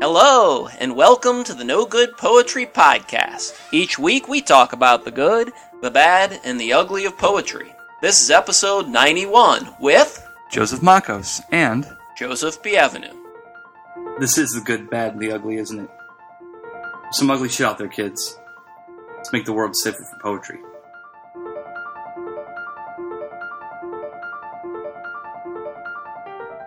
Hello, and welcome to the No Good Poetry Podcast. Each week we talk about the good, the bad, and the ugly of poetry. This is episode 91 with Joseph Makos, and Joseph Bienvenu. this is the good, bad, and the ugly, isn't it? Some ugly shit out there, kids. Let's make the world safer for poetry.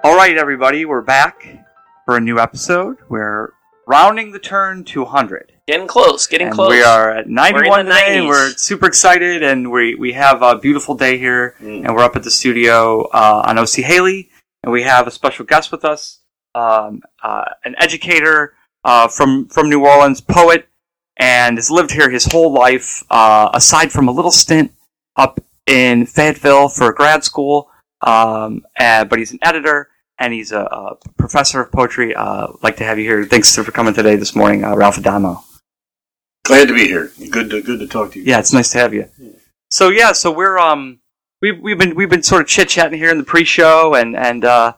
All right, everybody, we're back for a new episode. We're rounding the turn to 100. Getting close, getting and close. We are at 91 We're today. 90s. We're super excited, and we, we have a beautiful day here, Mm. and we're up at the studio uh, on OC Haley, and we have a special guest with us, um, uh, an educator uh, from from New Orleans, poet, and has lived here his whole life. Uh, aside from a little stint up in Fayetteville for grad school, um, and, but he's an editor. And he's a, a professor of poetry. Uh, like to have you here. Thanks for coming today this morning, uh, Ralph Adamo. Glad to be here. Good to good to talk to you. Yeah, it's nice to have you. So yeah, so we're um we've we've been we've been sort of chit chatting here in the pre-show, and and uh,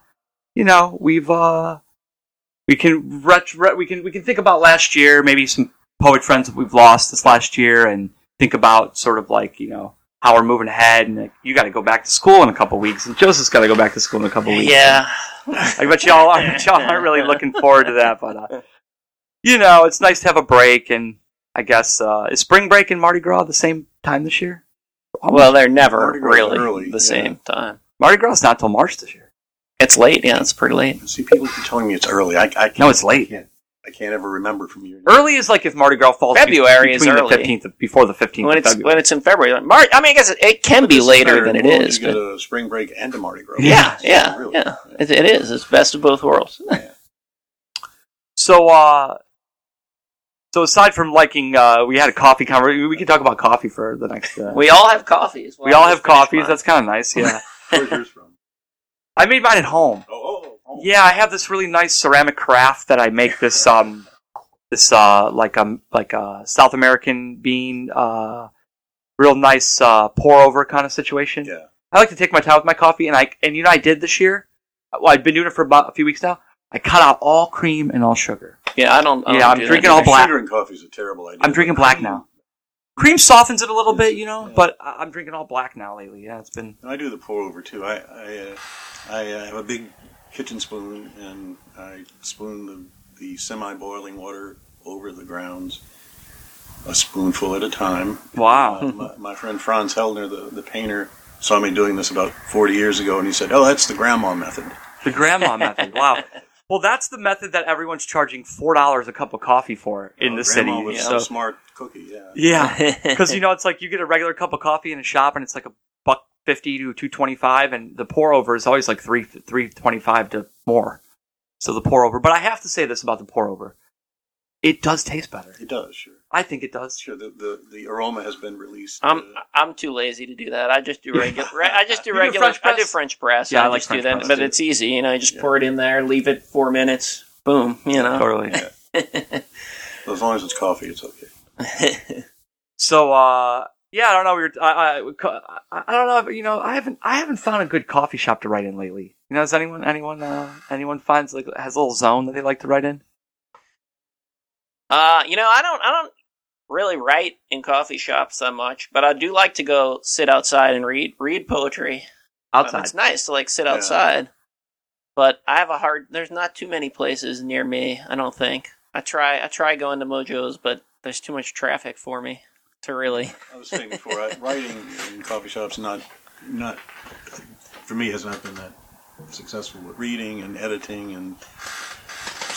you know we've uh we can ret- ret- we can we can think about last year, maybe some poet friends that we've lost this last year, and think about sort of like you know how we're moving ahead, and like, you got to go back to school in a couple weeks, and Joseph's got to go back to school in a couple weeks. Yeah. I bet y'all I bet y'all aren't really looking forward to that, but uh, you know, it's nice to have a break, and I guess uh, is spring break and Mardi Gras the same time this year? Well, they're never Mardi Gras is really early, the yeah. same time. Mardi Gras is not till March this year. It's late, yeah, it's pretty late. See, people keep telling me it's early. I, I can't, No, it's late. I can't, ever remember from year. Early is like if Mardi Gras falls be- February is between early. the fifteenth before the fifteenth When of it's February. when it's in February, like March. I mean, I guess it, it can be This later better than it in Florida, is, You get but a spring break and a Mardi Gras. yeah, yeah, Really. yeah. It, it is. It's best of both worlds. So, uh, so aside from liking, uh, we had a coffee conversation. We can talk about coffee for the next. Uh, We all have coffees. we all have coffees. That's kind of nice. Yeah, Where's yours from? I made mine at home. Oh. Yeah, I have this really nice ceramic craft that I make this um this uh like um like a South American bean uh real nice uh pour over kind of situation. Yeah. I like to take my time with my coffee and I and you know what I did this year. Well, I've been doing it for about a few weeks now. I cut out all cream and all sugar. Yeah, I don't. I Yeah, don't I'm do drinking either. all black. Sugar and coffee is a terrible idea. I'm drinking black cream- now. Cream softens it a little bit, you know, Yeah. but I- I'm drinking all black now lately. Yeah, it's been I do the pour over too. I I, uh, I uh, have a big kitchen spoon and I spoon the, the semi boiling water over the grounds, a spoonful at a time. wow. Uh, my, my friend Franz Heldner, the, the painter, saw me doing this about 40 years ago, and he said, "Oh, that's the grandma method." The grandma method. Wow. Well, that's the method that everyone's charging four dollars a cup of coffee for in Oh, the city. was So smart cookie. Yeah. yeah, because you know it's like you get a regular cup of coffee in a shop and it's like a buck fifty to two twenty five, and the pour over is always like three three twenty five to more. So the pour over, but I have to say this about the pour over, it does taste better. It does, sure. I think it does. Sure, the, the, the aroma has been released. I'm uh, I'm too lazy to do that. I just do regular. I just do regular. French I do? French press. Yeah, I I, like just French do that, press, but too. it's easy. You know, you just Yeah. pour it in there, leave it four minutes, boom. You know. Totally. as long as it's coffee, it's okay. So uh yeah, I don't know. We were, I, I, I I don't know. If, you know, I haven't I haven't found a good coffee shop to write in lately. You know, does anyone anyone uh, anyone finds like has a little zone that they like to write in? Uh, you know, I don't, I don't really write in coffee shops that much, but I do like to go sit outside and read, read poetry. Um, it's nice to like sit Yeah. outside, but I have a hard. There's not too many places near me. I don't think. I try, I try going to Mojo's, but there's too much traffic for me to really. I was saying before, I, writing in coffee shops not not for me has not been that successful. with reading and editing and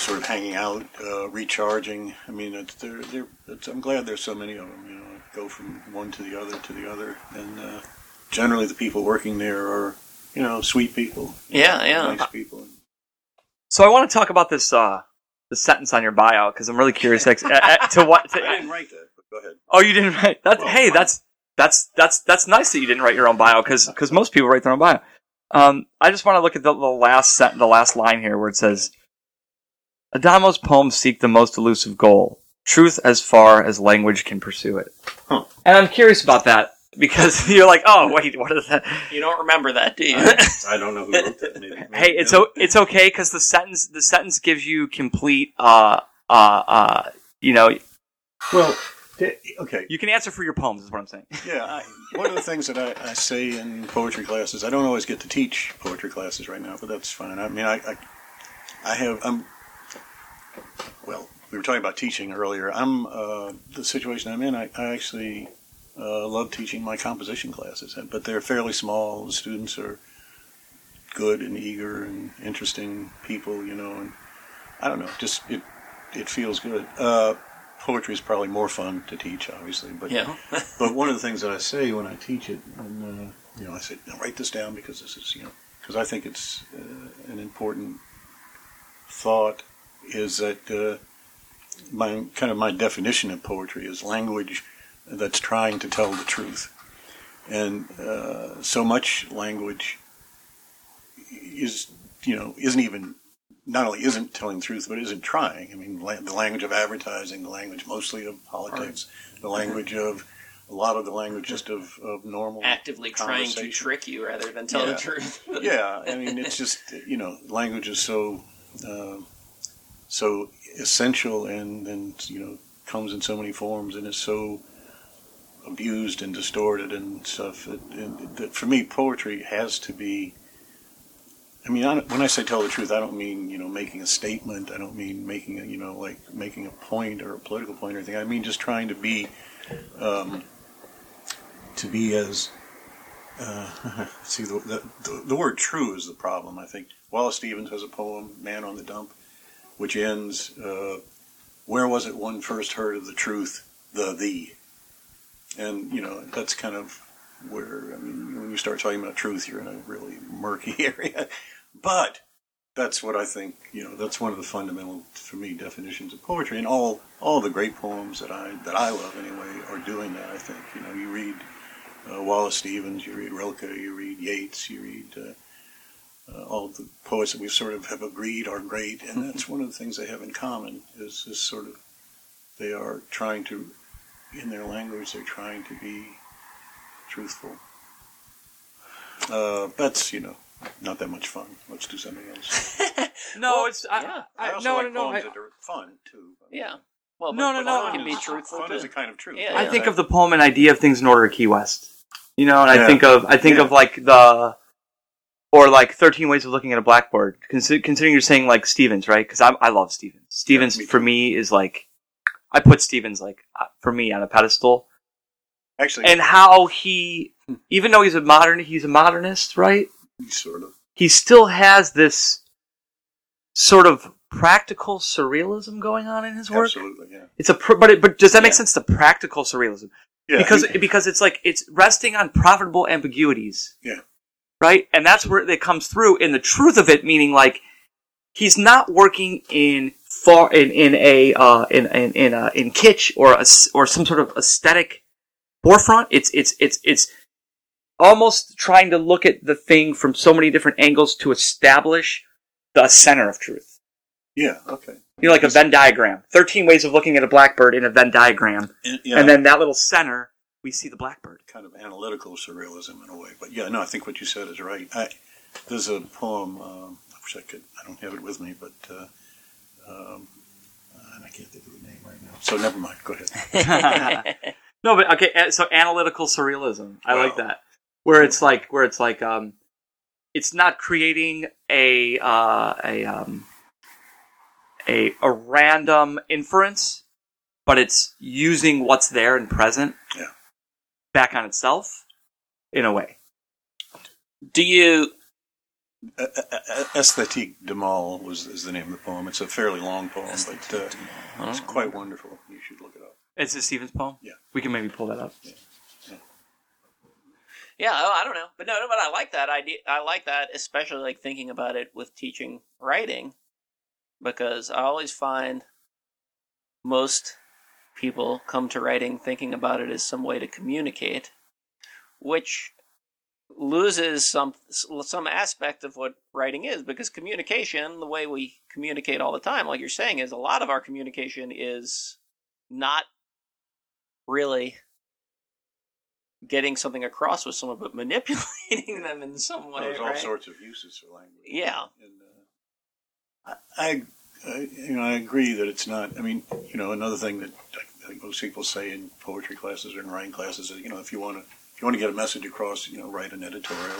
sort of hanging out, uh, recharging. I mean, it's, they're, they're, it's, I'm glad there's so many of them. You know, go from one to the other to the other, and uh, generally the people working there are you know sweet people. Yeah, know, yeah. nice people. So I want to talk about this uh the sentence on your bio because I'm really curious ex- uh, uh, to what. To, I didn't write that, but go ahead. oh, you didn't write that? Well, hey, fine. that's that's that's that's nice that you didn't write your own bio because because most people write their own bio. Um, I just want to look at the, the last sent- the last line here where it says, "Adamo's poems seek the most elusive goal, truth as far as language can pursue it." Huh. And I'm curious about that. because you're like, oh wait, what is that? You don't remember that, do you? I, I don't know who wrote that. Maybe, maybe Hey, it's o- it's okay because the sentence the sentence gives you complete uh uh uh you know well. Okay, you can answer for your poems is what I'm saying. Yeah, I, one of the things that I, I say in poetry classes, I don't always get to teach poetry classes right now, but that's fine. I mean, I, I, I have, I'm, well, we were talking about teaching earlier. I'm, uh, the situation I'm in, I, I actually uh, love teaching my composition classes, but they're fairly small. The students are good and eager and interesting people, you know, and I don't know, just, it, it feels good. Uh, poetry is probably more fun to teach, obviously, but yeah. but one of the things that I say when I teach it, and uh, you know, I say, "Now write this down because this is, you know, because I think it's uh, an important thought. Is that uh, my kind of my definition of poetry is language that's trying to tell the truth, and uh, so much language is, you know, isn't even not only isn't telling the truth, but isn't trying. I mean, la- the language of advertising, the language mostly of politics, the language of a lot of the language just of, of normal Actively trying to trick you rather than tell Yeah. the truth. yeah, I mean, it's just you know, language is so uh, so essential, and and you know, comes in so many forms, and is so abused and distorted and stuff. That, and, that for me, poetry has to be. I mean, I, when I say tell the truth, I don't mean you know making a statement. I don't mean making a you know like making a point or a political point or anything. I mean just trying to be, um, to be as uh, see the, the the word true is the problem. I think Wallace Stevens has a poem, "Man on the Dump," which ends, uh, "Where was it one first heard of the truth, the thee?" And you know that's kind of where I mean when you start talking about truth, you're in a really murky area. But that's what I think. You know, that's one of the fundamental for me definitions of poetry, and all all the great poems that I that I love anyway are doing that. I think you know you read uh, Wallace Stevens, you read Rilke, you read Yeats, you read uh, uh, all the poets that we sort of have agreed are great, and that's one of the things they have in common is this sort of they are trying to, in their language, they're trying to be truthful. Uh, that's you know not that much fun. Let's do something else. No, Well, it's I, yeah. I I, also no, like no, no. poems I, that are fun too. Yeah. Well, No, but, no, but no. Fun can be Fun truthful Fun too. is a kind of truth. Yeah, I think of the poem and idea of things in order Key West. You know, and I Yeah. think of I think Yeah. of like the or like Thirteen Ways of Looking at a Blackbird. Consi- considering you're saying like Stevens, right? Because I I love Stevens. Stevens me for too. me is like I put Stevens like uh, for me on a pedestal, Actually, and how he even though he's a modern he's a modernist, right? Sort of. He still has this sort of practical surrealism going on in his work. Absolutely, yeah. It's a pr- but it, but does that make Yeah. sense? The practical surrealism Yeah, because he- because it's like it's resting on profitable ambiguities. Yeah. Right, and that's where it comes through in the truth of it, meaning like he's not working in far in in a uh, in in in, uh, in kitsch or a or some sort of aesthetic forefront. It's it's it's it's almost trying to look at the thing from so many different angles to establish the center of truth. yeah, okay. You know, like a Venn diagram. Thirteen ways of looking at a blackbird in a Venn diagram, And, yeah, and then that little center, we see the blackbird. kind of analytical surrealism in a way. But yeah, no, I think what you said is right. I, there's a poem. Um, I wish I could. I don't have it with me, but uh, um, and I can't think of the name right now. So never mind. Go ahead. no, but okay. uh, So analytical surrealism, I like that. Where it's like, where it's like, um, it's not creating a uh, a um, a a random inference, but it's using what's there and present Yeah. back on itself in a way. Do you? Uh, uh, Esthétique du Mal was is the name of the poem. It's a fairly long poem, but uh, it's quite wonderful. You should look it up. It's a Stevens poem. Yeah. we can maybe pull that up. Yeah, oh, I don't know, but no, no, but I like that idea. I like that, especially like thinking about it with teaching writing, because I always find most people come to writing thinking about it as some way to communicate, which loses some some aspect of what writing is because communication the way we communicate all the time like you're saying is a lot of our communication is not really getting something across with someone, but manipulating them in some way. There's all right? sorts of uses for language. Yeah. And, uh, I, I, you know, I agree that it's not. I mean, you know, another thing that I think most people say in poetry classes or in writing classes is, you know, if you want to, if you want to get a message across, you know, write an editorial.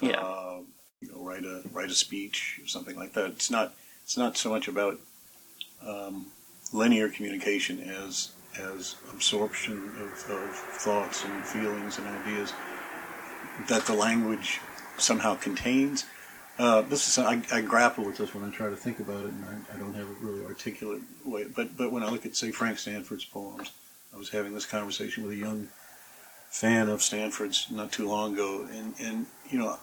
Yeah. Uh, you know, write a write a speech or something like that. It's not. It's not so much about um, linear communication as as absorption of, of thoughts and feelings and ideas that the language somehow contains. Uh, this is I, I grapple with this when I try to think about it, and I, I don't have a really articulate way. But but when I look at say Frank Stanford's poems, I was having this conversation with a young fan of Stanford's not too long ago, and and you know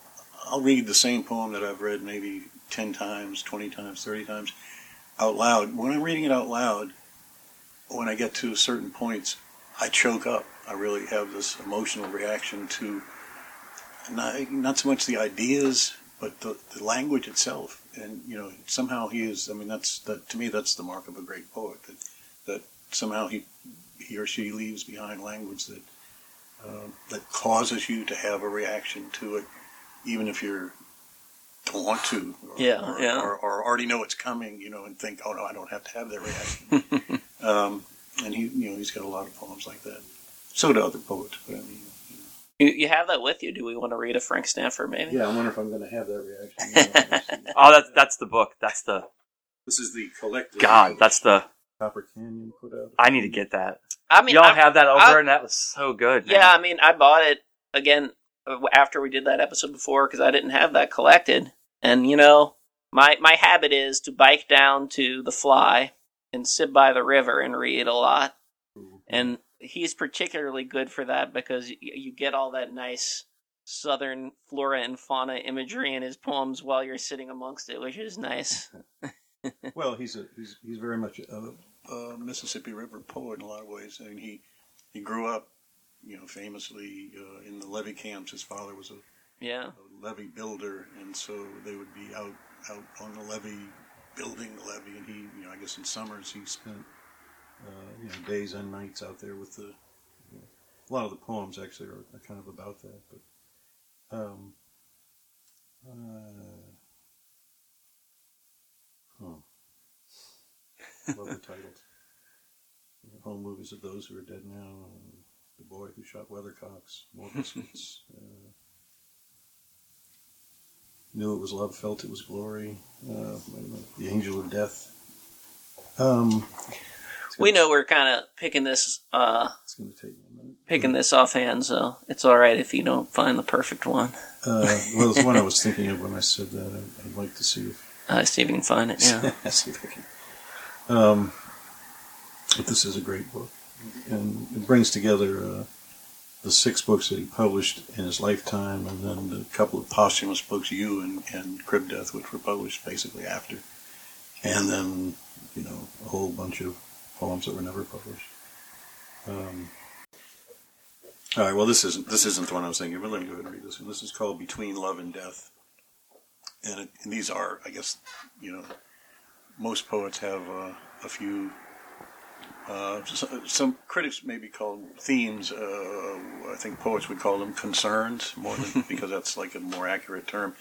I'll read the same poem that I've read maybe ten times, twenty times, thirty times out loud. When I'm reading it out loud, when I get to certain points, I choke up. I really have this emotional reaction to not, not so much the ideas, but the, the language itself. And you know, somehow he is. I mean, that's that to me. That's the mark of a great poet. That that somehow he he or she leaves behind language that um, that causes you to have a reaction to it, even if you're don't want to, or, Yeah, or, yeah. Or, or already know it's coming, you know, and think, oh no, I don't have to have that reaction. um, and he, you know, he's got a lot of poems like that. So do other poets, but I mean, You, you have that with you. Do we want to read a Frank Stanford, maybe? yeah, I wonder if I'm going to have that reaction. Oh, that's that's the book. That's the this is the collective. God. That's the. Copper Canyon put out. I need to get that. I mean, Y'all I- have that over, I- and that was so good. man. Yeah, I mean, I bought it again uh, after we did that episode before because I didn't have that collected. And you know, my my habit is to bike down to the Fly and sit by the river and read a lot. And he's particularly good for that because you, you get all that nice southern flora and fauna imagery in his poems while you're sitting amongst it, which is nice. Well, he's a he's he's very much a, a Mississippi River poet in a lot of ways. I mean, he he grew up, you know, famously uh, in the levee camps. His father was a, Yeah. a levee builder, and so they would be out out on the levee building the levee. And he, you know, I guess in summers he spent uh, you know days and nights out there with the. You know, a lot of the poems actually are, kind of about that, but. Um, uh, huh. Love the titles. Home movies of those who are dead now. Uh, the boy who shot weathercocks. More biscuits. uh, knew it was love, felt it was glory. Uh, wait a minute. The angel of death. Um, We know we're kind of picking this uh It's going to take a minute. picking this offhand, so it's all right if you don't find the perfect one. Uh, well, it's one I was thinking of when I said that. I'd, I'd like to see if Uh, see if you can find it. Yeah. see if I can. Um, but this is a great book, and it brings together uh, the six books that he published in his lifetime, and then the couple of posthumous books, "You" and, and "Crib Death," which were published basically after, and then you know a whole bunch of poems that were never published. Um, all right. Well, this isn't this isn't the one I was thinking, but let me go ahead and read this one. This is called "Between Love and Death," and, it, and these are, I guess, you know, most poets have uh, a few. Uh, some critics maybe call themes. Uh, I think poets would call them concerns more than because that's like a more accurate term.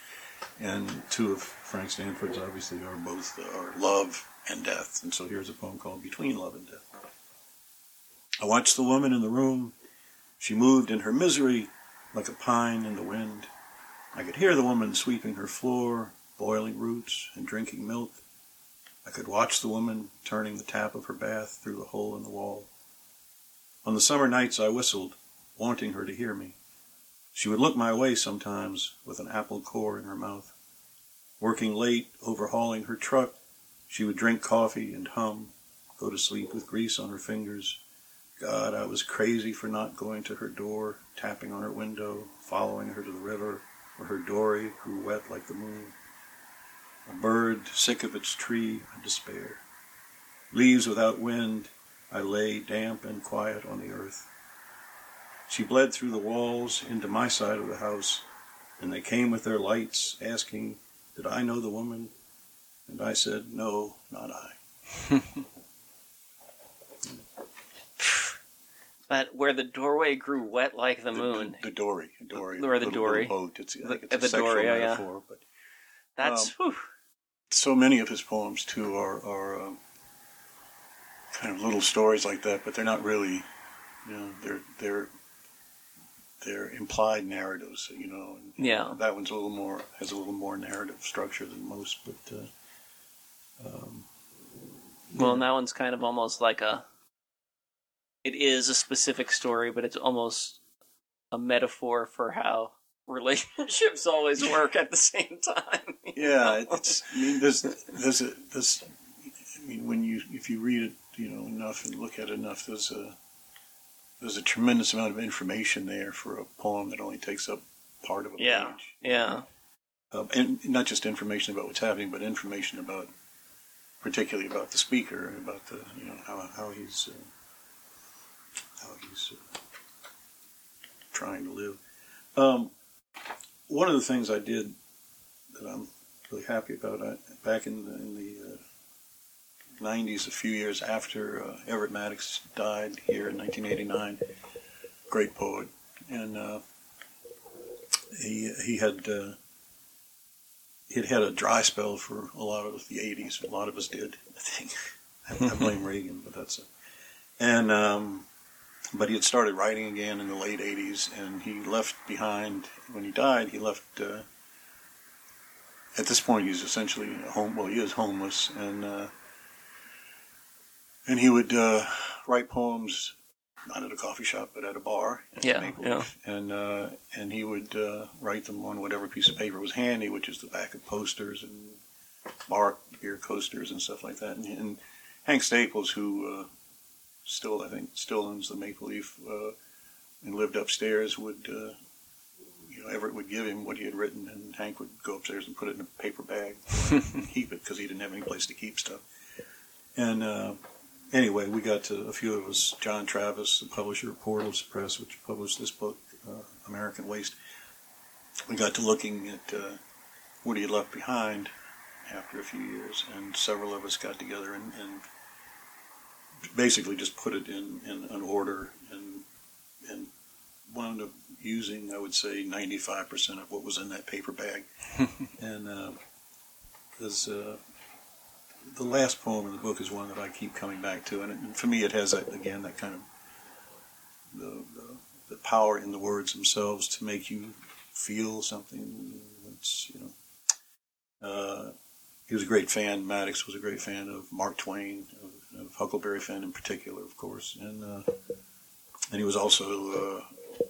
And two of Frank Stanford's obviously are both uh, are love and death. And so here's a poem called "Between Love and Death." I watched the woman in the room. She moved in her misery like a pine in the wind. I could hear the woman sweeping her floor, boiling roots, and drinking milk. I could watch the woman turning the tap of her bath through the hole in the wall. On the summer nights I whistled, wanting her to hear me. She would look my way sometimes with an apple core in her mouth. Working late, overhauling her truck, she would drink coffee and hum, go to sleep with grease on her fingers. God, I was crazy for not going to her door, tapping on her window, following her to the river, where her dory grew wet like the moon. A bird, sick of its tree, a despair. Leaves without wind, I lay damp and quiet on the earth. She bled through the walls into my side of the house, and they came with their lights, asking, Did I know the woman? And I said, No, not I. But where the doorway grew wet like the moon. The, the dory, the dory, Or the dory. boat. It's, The- it's a the dory, yeah, metaphor, but That's um, whew. So many of his poems too are are um, kind of little stories like that, but they're not really, you know, they're they're they're implied narratives, you know. And, Yeah. that one's a little more has a little more narrative structure than most, but. Uh, um, Well, and that one's kind of almost like a. It is a specific story, but it's almost a metaphor for how relationships always work at the same time. Yeah, know? it's. I mean, there's there's a this. I mean, when you if you read it, you know, enough and look at it enough, there's a there's a tremendous amount of information there for a poem that only takes up part of a Yeah. page. yeah, Um, and not just information about what's happening, but information about, particularly about the speaker and about the you know how how he's uh, how he's uh, trying to live. Um, one of the things I did that I'm really happy about I, back in the, in the uh, 90s, a few years after uh, Everette Maddox died here in 1989, great poet, and uh, he he had. Uh, he'd had a dry spell for a lot of the 80s. A lot of us did, I think. I blame Reagan, but that's it. And, um, but he had started writing again in the late 80s, and he left behind, when he died, he left, uh, at this point, he's essentially home, well, he is homeless, and, uh, and he would, uh, write poems, not at a coffee shop, but at a bar. Yeah, Maple yeah. And, uh, and he would, uh, write them on whatever piece of paper was handy, which is the back of posters and bar beer coasters and stuff like that. And, and Hank Staples, who, uh, still, I think, still owns the Maple Leaf, uh, and lived upstairs, would, uh, you know, Everette would give him what he had written, and Hank would go upstairs and put it in a paper bag, and keep it because he didn't have any place to keep stuff. And uh, anyway, we got to a few of us. John Travis, the publisher of Portals Press, which published this book, uh, American Waste. We got to looking at uh, what he had left behind after a few years, and several of us got together and, and basically just put it in, in an order and and wound up using, I would say, 95% of what was in that paper bag. and uh, there's, uh, the last poem in the book is one that I keep coming back to, and, it, and for me, it has that, again that kind of the, the the power in the words themselves to make you feel something. That's you know. Uh, he was a great fan. Maddox was a great fan of Mark Twain, of, Huckleberry Finn in particular, of course, and uh, and he was also uh,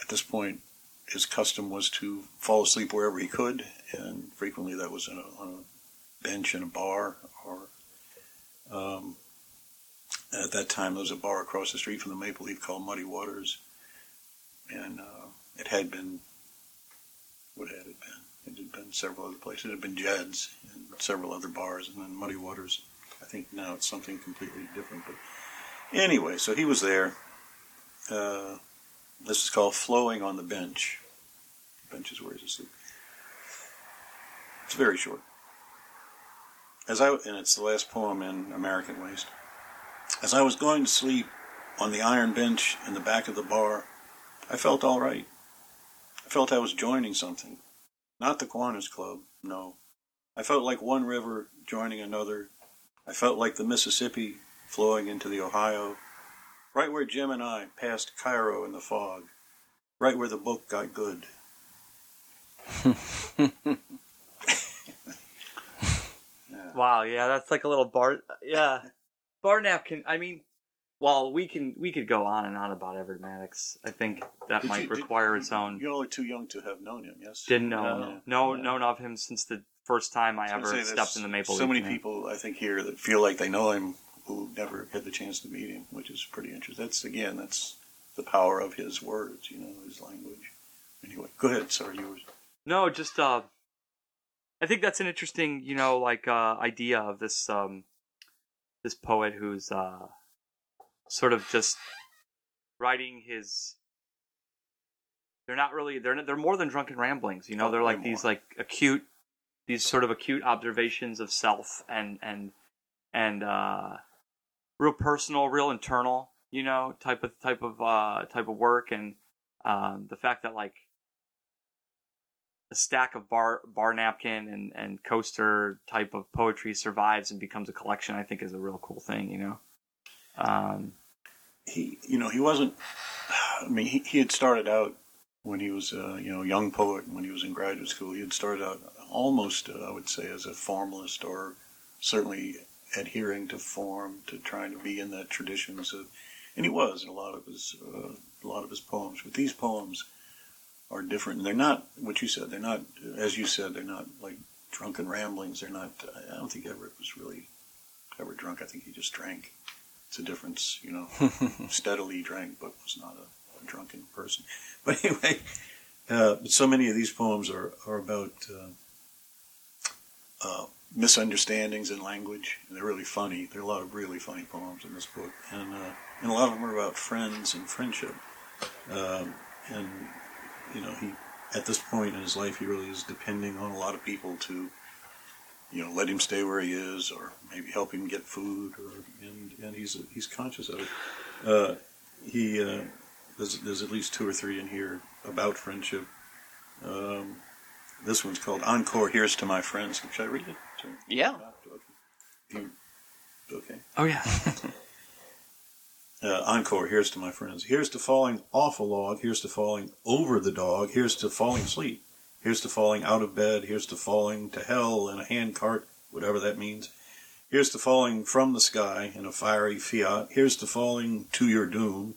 at this point his custom was to fall asleep wherever he could, and frequently that was a, on a bench in a bar or. Um, at that time, there was a bar across the street from the Maple Leaf called Muddy Waters, and uh, it had been. What had it been? It had been several other places. It had been Jed's and several other bars, and then Muddy Waters. I think now it's something completely different. But anyway, so he was there. Uh, this is called Flowing on the Bench. Bench is where he's asleep. It's very short. As I and it's the last poem in American Waste. As I was going to sleep on the iron bench in the back of the bar, I felt all right. I felt I was joining something. Not the Kiwanis Club, no. I felt like one river joining another. I felt like the Mississippi flowing into the Ohio. Right where Jim and I passed Cairo in the fog. Right where the book got good. Yeah. Wow, yeah, that's like a little bar. Yeah, bar napkin. I mean, well, we can we could go on and on about Everette Maddox. I think that Did might you- did- require its own. You all are too young to have known him, yes? Didn't know, Uh, no, yeah. known of him since the first time I I ever stepped in the Maple So Leaf. many yeah. people, I think, here that feel like they know him who never had the chance to meet him, which is pretty interesting. That's again, that's the power of his words, you know, his language. Anyway, go ahead. Sorry, yours. No, just uh, I think that's an interesting, you know, like uh, idea of this um, this poet who's uh, sort of just writing his. They're not really. They're they're more than drunken ramblings. You know, Oh, they're like these like acute, these sort of acute observations of self and and and uh, real personal, real internal. you know, type of type of uh, type of work, and um, the fact that like a stack of bar bar napkin and, and coaster type of poetry survives and becomes a collection, I think is a real cool thing, you know. Um, he, you know, he wasn't. I mean, he, he had started out when he was, uh, you know, young poet. and When he was in graduate school, he had started out almost, uh, I would say, as a formalist, or certainly adhering to form, to trying to be in that tradition. So, and he was in a lot of his, uh, a lot of his poems. But these poems are different. And they're not what you said. They're not, as you said, they're not like drunken ramblings. They're not. I don't think Everette was really ever drunk. I think he just drank. It's a difference, you know. steadily drank, but was not a, a drunken person. But anyway, uh, so many of these poems are are about uh, uh, misunderstandings in language. And they're really funny. There are a lot of really funny poems in this book, and uh, and a lot of them are about friends and friendship. Um, and you know, he at this point in his life, he really is depending on a lot of people to, you know, let him stay where he is, or maybe help him get food, or and and he's he's conscious of it. Uh, he uh, there's there's at least two or three in here about friendship. Um, this one's called Encore. Here's to my friends. Should I read it? Yeah. Okay. oh yeah, Uh, encore, here's to my friends. Here's to falling off a log. Here's to falling over the dog. Here's to falling asleep. Here's to falling out of bed. Here's to falling to hell in a handcart, whatever that means. Here's to falling from the sky in a fiery fiat. Here's to falling to your doom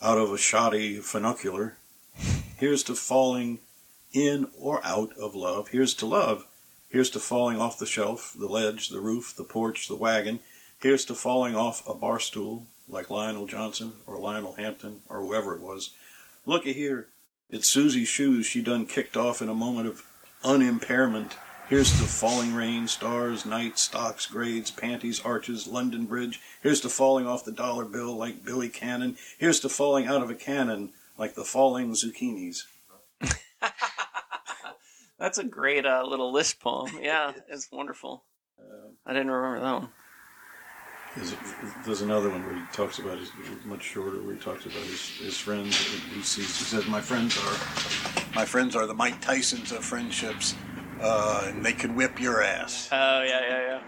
out of a shoddy funicular. Here's to falling in or out of love. Here's to love. Here's to falling off the shelf, the ledge, the roof, the porch, the wagon. Here's to falling off a bar stool, like Lionel Johnson or Lionel Hampton or whoever it was. Looky here, it's Susie's shoes she done kicked off in a moment of unimpairment. Here's to falling rain, stars, night, stocks, grades, panties, arches, London Bridge. Here's to falling off the dollar bill like Billy Cannon. Here's to falling out of a cannon like the falling zucchinis. That's a great uh, little list poem. Yeah, it's wonderful. I didn't remember that one. There's, there's another one where he talks about his much shorter, where he talks about his, his friends. He sees, he says, "My friends are, my friends are the Mike Tysons of friendships, uh, and they can whip your ass." Oh yeah, yeah, yeah.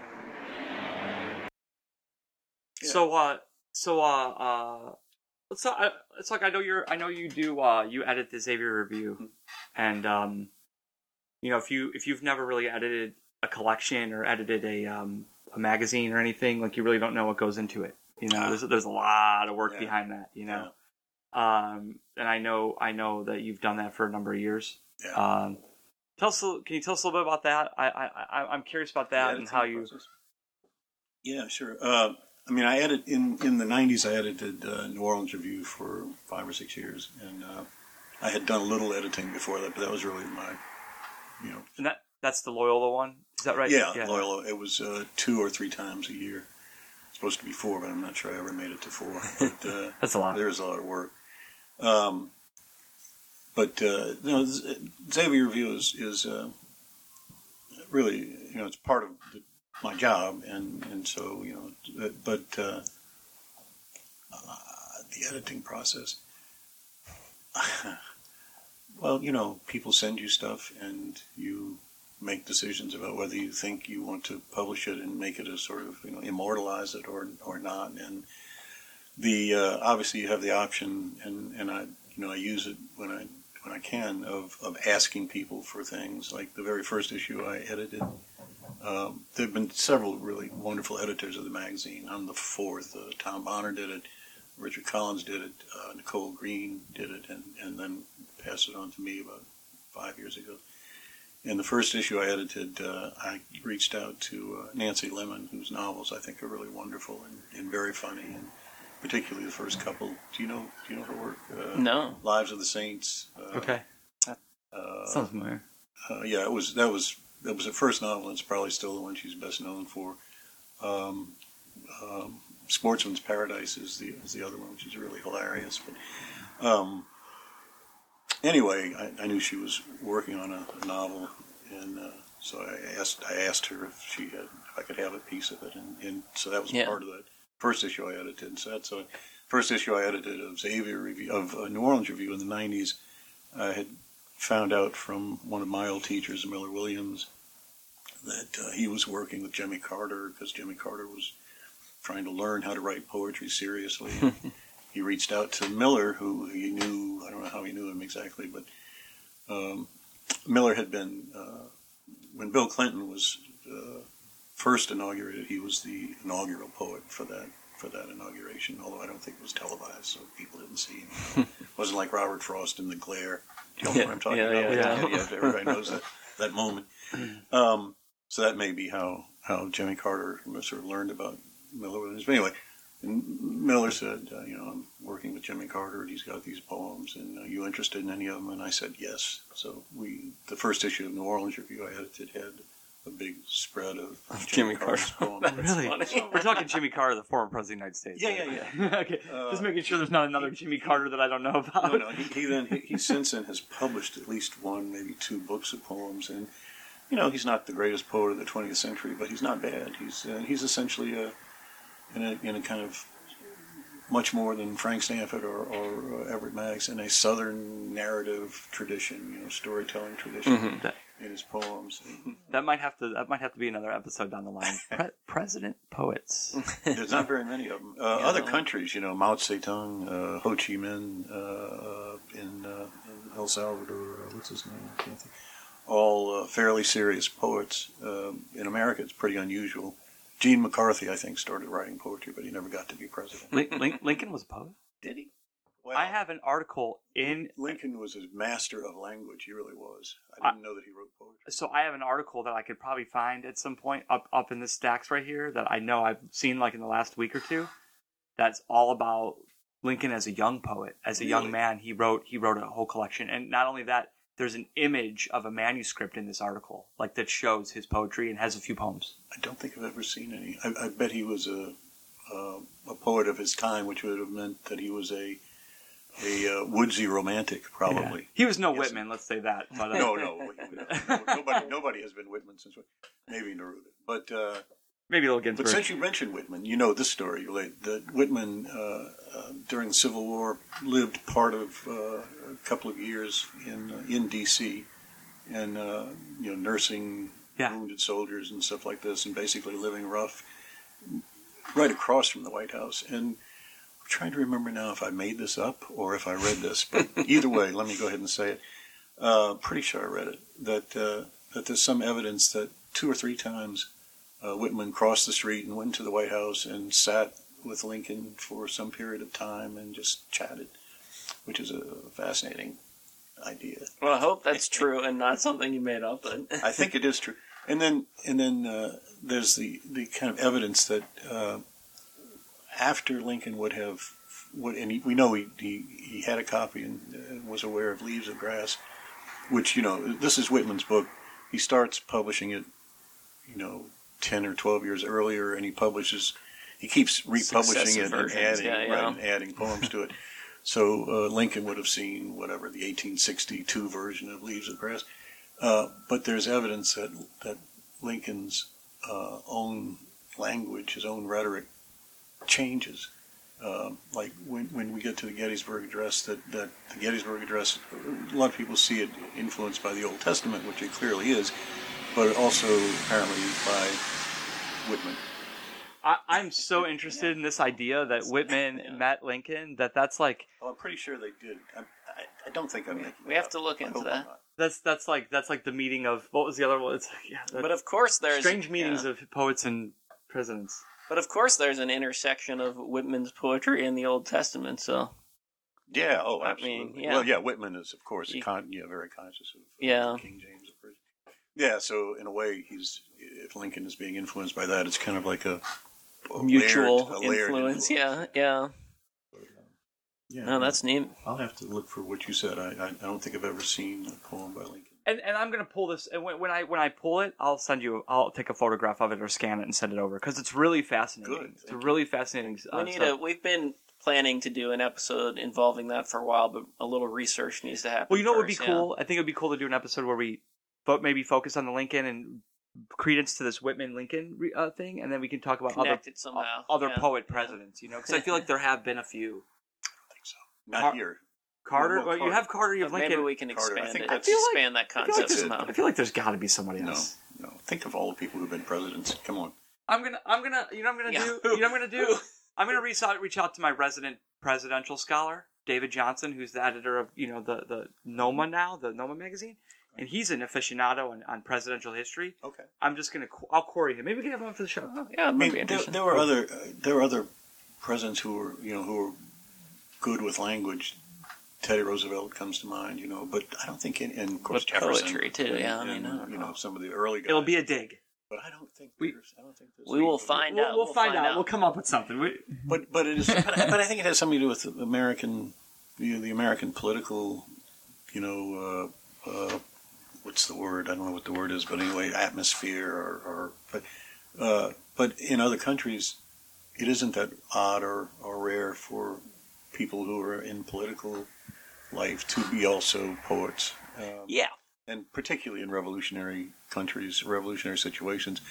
Yeah. So, uh, so, uh, uh, it's, uh, it's like I know you're, I know you do, uh, you edit the Xavier review, and um, you know, if you if you've never really edited a collection or edited a um a magazine or anything, like you really don't know what goes into it. You know, there's there's a lot of work Yeah. behind that. You know, um, and I know I know that you've done that for a number of years. Yeah. Um, tell us, can you tell us a little bit about that? I I, I I'm curious about that and how you. process. Yeah, sure. Uh, I mean, I edit in in the '90s. I edited uh, New Orleans Review for five or six years, and uh, I had done a little editing before that, but that was really my, you know, And that that's the Loyola one. Is that right? yeah, Loyola. It was uh, two or three times a year. Supposed to be four, but I'm not sure I ever made it to four. But uh, That's a lot. there's a lot of work. Um, but uh, you know, Xavier Review is is uh, really you know it's part of the, my job, and and so you know, but uh, uh, the editing process. well, you know, people send you stuff, and you make decisions about whether you think you want to publish it and make it a sort of you know immortalize it or or not, and the uh, obviously you have the option, and and I you know I use it when I when I can of of asking people for things. Like the very first issue I edited, um, there have been several really wonderful editors of the magazine. I'm the fourth. Uh, Tom Bonner did it. Richard Collins did it. Uh, Nicole Green did it, and and then passed it on to me about five years ago. In the first issue I edited, uh, I reached out to uh, Nancy Lemann, whose novels I think are really wonderful and, and very funny, and particularly the first couple. Do you know? Do you know her work? Uh, No. Lives of the Saints. Uh, Okay, Uh, sounds familiar. uh, yeah, it was that was that was her first novel. and It's probably still the one she's best known for. Um, um, Sportsman's Paradise is the is the other one, which is really hilarious. But um, anyway, I, I knew she was working on a, a novel, and uh, so I asked I asked her if she had if I could have a piece of it, and, and so that was Yeah. part of that first issue I edited. So that's so first issue I edited of Xavier Review of uh, New Orleans Review in the '90s, I had found out from one of my old teachers, Miller Williams, that uh, he was working with Jimmy Carter because Jimmy Carter was trying to learn how to write poetry seriously. he reached out to Miller, who he knew. I don't know how he knew him exactly, but um, Miller had been uh, when Bill Clinton was uh, first inaugurated. He was the inaugural poet for that for that inauguration. Although I don't think it was televised, so people didn't see him. it wasn't like Robert Frost in the glare. Do you know what I'm talking Yeah, about? yeah, yeah, everybody knows that that moment. Um, so that may be how how Jimmy Carter sort of learned about Miller Williams. But anyway, and Miller said, uh, you know, I'm working with Jimmy Carter, and he's got these poems, and are you interested in any of them? And I said yes. So we, the first issue of New Orleans Review I edited had a big spread of Jimmy Carter's Carter. poems. That's really? funny. We're talking Jimmy Carter, the former president of the United States. Yeah, yeah, yeah. okay, Uh, just making sure there's not another Jimmy Carter that I don't know about. no, no. He, he then he, he since then has published at least one, maybe two books of poems, and you know he's not the greatest poet of the 20th century, but he's not bad. He's uh, he's essentially a in a in a kind of much more than Frank Stanford or, or uh, Everette Maddox in a Southern narrative tradition, you know, storytelling tradition Mhm. That, in his poems. that might have to that might have to be another episode down the line. Pre- president poets. There's not very many of them. Uh, Other countries, you know, Mao Zedong, uh, Ho Chi Minh uh, in, uh, in El Salvador, uh, what's his name? I can't think. All uh, fairly serious poets. Um in America, it's pretty unusual. Gene McCarthy, I think, started writing poetry, but he never got to be president. Lin- Lin- Lincoln was a poet. Did he? Well, I have an article in Lincoln was a master of language. He really was. I didn't know that he wrote poetry. so I have an article that I could probably find at some point up up in the stacks right here that I know I've seen like in the last week or two. That's all about Lincoln as a young poet, as a young man. He wrote he wrote a whole collection, and not only that, there's an image of a manuscript in this article, like that shows his poetry and has a few poems. I don't think I've ever seen any. I, I bet he was a uh, a poet of his time, which would have meant that he was a a uh, woodsy romantic, probably. Yeah. He was no Yes. Whitman, let's say that. But, uh, No, no, no, nobody, nobody has been Whitman since maybe Neruda. But uh, maybe a little but since you mentioned Whitman, you know this story. That Whitman uh, uh, during the Civil War lived part of uh, a couple of years in uh, in D.C. and uh, you know nursing Yeah. wounded soldiers and stuff like this, and basically living rough, right across from the White House. And I'm trying to remember now if I made this up or if I read this, but either way, let me go ahead and say it. Uh, pretty sure I read it that uh, that there's some evidence that two or three times uh, Whitman crossed the street and went to the White House and sat with Lincoln for some period of time and just chatted, which is a fascinating idea. Well, I hope that's true and not something you made up. But I think it is true. And then and then uh, there's the, the kind of evidence that uh, after Lincoln would have would and he, we know he, he he had a copy and uh, was aware of Leaves of Grass, which you know this is Whitman's book. He starts publishing it, you know, ten or twelve years earlier, and he publishes. He keeps republishing it and adding yeah, right, and adding poems to it. So uh, Lincoln would have seen whatever the 1862 version of Leaves of Grass. Uh, but there's evidence that that Lincoln's uh, own language, his own rhetoric, changes. Um, like when, when we get to the Gettysburg Address, that, that the Gettysburg Address, a lot of people see it influenced by the Old Testament, which it clearly is, but also apparently by Whitman. I, I'm so interested in this idea that Whitman Yeah. met Lincoln. That that's like Well, I'm pretty sure they did. I, I, I don't think I'm making. We have up. to look into that. that's that's like that's like the meeting of what was the other one? It's like, yeah, but of course there's strange meetings yeah. of poets and presidents. But of course there's an intersection of Whitman's poetry and the Old Testament. So Yeah. Oh, I absolutely. mean, yeah. Well, yeah. Whitman is, of course, He- con- yeah, very conscious of uh, Yeah. King James. Of course. Yeah. So in a way, he's if Lincoln is being influenced by that, it's kind of like a, a mutual layered- a layered influence. Yeah, yeah. Yeah. No, that's neat. I'll have to look for what you said. I, I, I don't think I've ever seen a poem by Lincoln. And and I'm gonna pull this. And when, when I when I pull it, I'll send you. I'll take a photograph of it or scan it and send it over because it's really fascinating. Good, It's thank really fascinating. We uh, need stuff. a. We've been planning to do an episode involving that for a while, but a little research needs to happen. Well, you know what would be yeah. cool? I think it would be cool to do an episode where we, but maybe focus on the Lincoln and credence to this Whitman Lincoln re- uh, thing, and then we can talk about other somehow. other Yeah. poet presidents. You know, because I feel like there have been a few. I think so. Not Car- here. Carter, Well, well, you have Carter, you have Maybe Lincoln. we can Carter, I expand think it. that's- expand that I feel like concept. I feel like there's got to be somebody No, else. no. Think of all the people who've been presidents. Come on. I'm gonna, I'm gonna, you know, I'm gonna Yeah. do. You know, what I'm gonna do. I'm gonna reach out, reach out to my resident presidential scholar, David Johnson, who's the editor of, you know, the the NOMA now, the NOMA magazine, and he's an aficionado on, on presidential history. Okay. I'm just gonna, qu- I'll query him. Maybe we can have him on for the show. Oh, yeah, it I mean, there, there were other uh, there were other presidents who were you know who were good with language. Teddy Roosevelt comes to mind, you know, but I don't think in, and of course With Jefferson poetry, too, and- yeah, I and, I you know know. some of the early guys. It'll be a dig. but I don't think We- I don't think there's We will people- find We'll, out. we'll find, out. We'll come up with something. We, But but it is. but, I, but I think it has something to do with American, you know, the American political, you know, uh, uh, what's the word? I don't know what the word is, but anyway, atmosphere or, or but uh, but in other countries, it isn't that odd or, or rare for people who are in political life to be also poets. Um, Yeah. and particularly in revolutionary countries, revolutionary situations.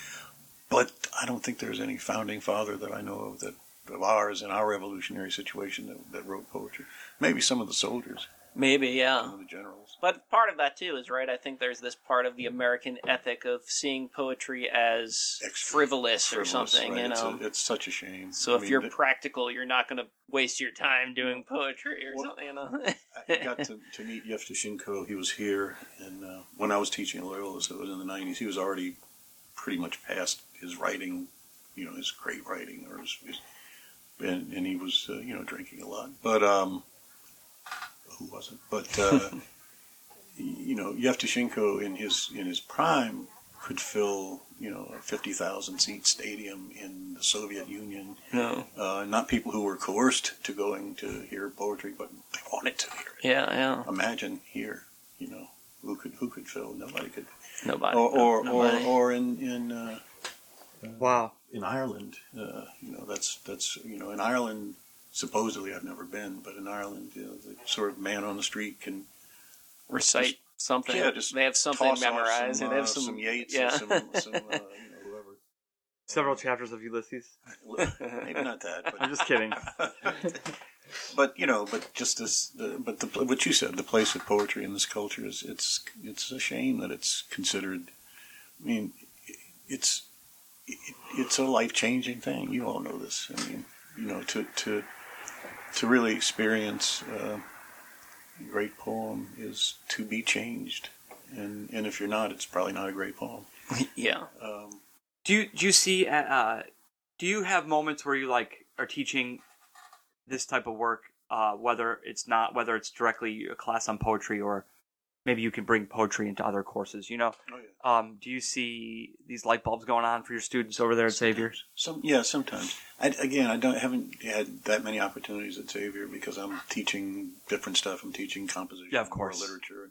But I don't think there's any founding father that I know of that of ours in our revolutionary situation that, that wrote poetry. Maybe some of the soldiers, Maybe, some yeah. of the generals. But part of that too is right. I think there's this part of the American ethic of seeing poetry as frivolous, or Frivolous, something. right? You It's, know. a, it's such a shame. so I if mean, you're th- practical, you're not going to waste your time doing poetry or Well, something. You know. I got to, to meet Yevtushenko. He was here, and uh, when I was teaching at Loyola, so it was in the '90s. He was already pretty much past his writing, you know, his great writing, or his, his and, and he was, uh, you know, drinking a lot. But um, who wasn't? But uh, you know, Yevtushenko in his in his prime could fill, you know, a fifty thousand seat stadium in the Soviet Union. no. Uh, not people who were coerced to going to hear poetry, but they wanted to hear it Yeah, yeah. imagine here, you know, who could who could fill? Nobody could. Nobody. Or or, or, nobody. or in in uh, wow. in Ireland, uh, you know, that's that's you know, in Ireland. Supposedly, I've never been, but in Ireland, you know, the sort of man on the street can recite something. yeah, just they have something toss off memorized, some, and they have uh, some, some Yeats yeah. or some, some uh, you know, whoever. Several chapters of Ulysses. Maybe not that, but I'm just kidding. but you know, but just this, the, but the, what you said, the place of poetry in this culture is it's it's a shame that it's considered. I mean, it's it, it's a life changing thing. You all know this. I mean, you know, to to to really experience uh, a great poem is to be changed, and and if you're not, it's probably not a great poem. yeah. Um, Do you do you see? Uh, uh, do you have moments where you like are teaching this type of work? Uh, whether it's not whether it's directly a class on poetry or maybe you can bring poetry into other courses. You know, oh yeah. um, do you see these light bulbs going on for your students over there at Xavier's? Some yeah, sometimes. I, again, I don't haven't had that many opportunities at Xavier because I'm teaching different stuff. I'm teaching composition, Yeah, of course. literature.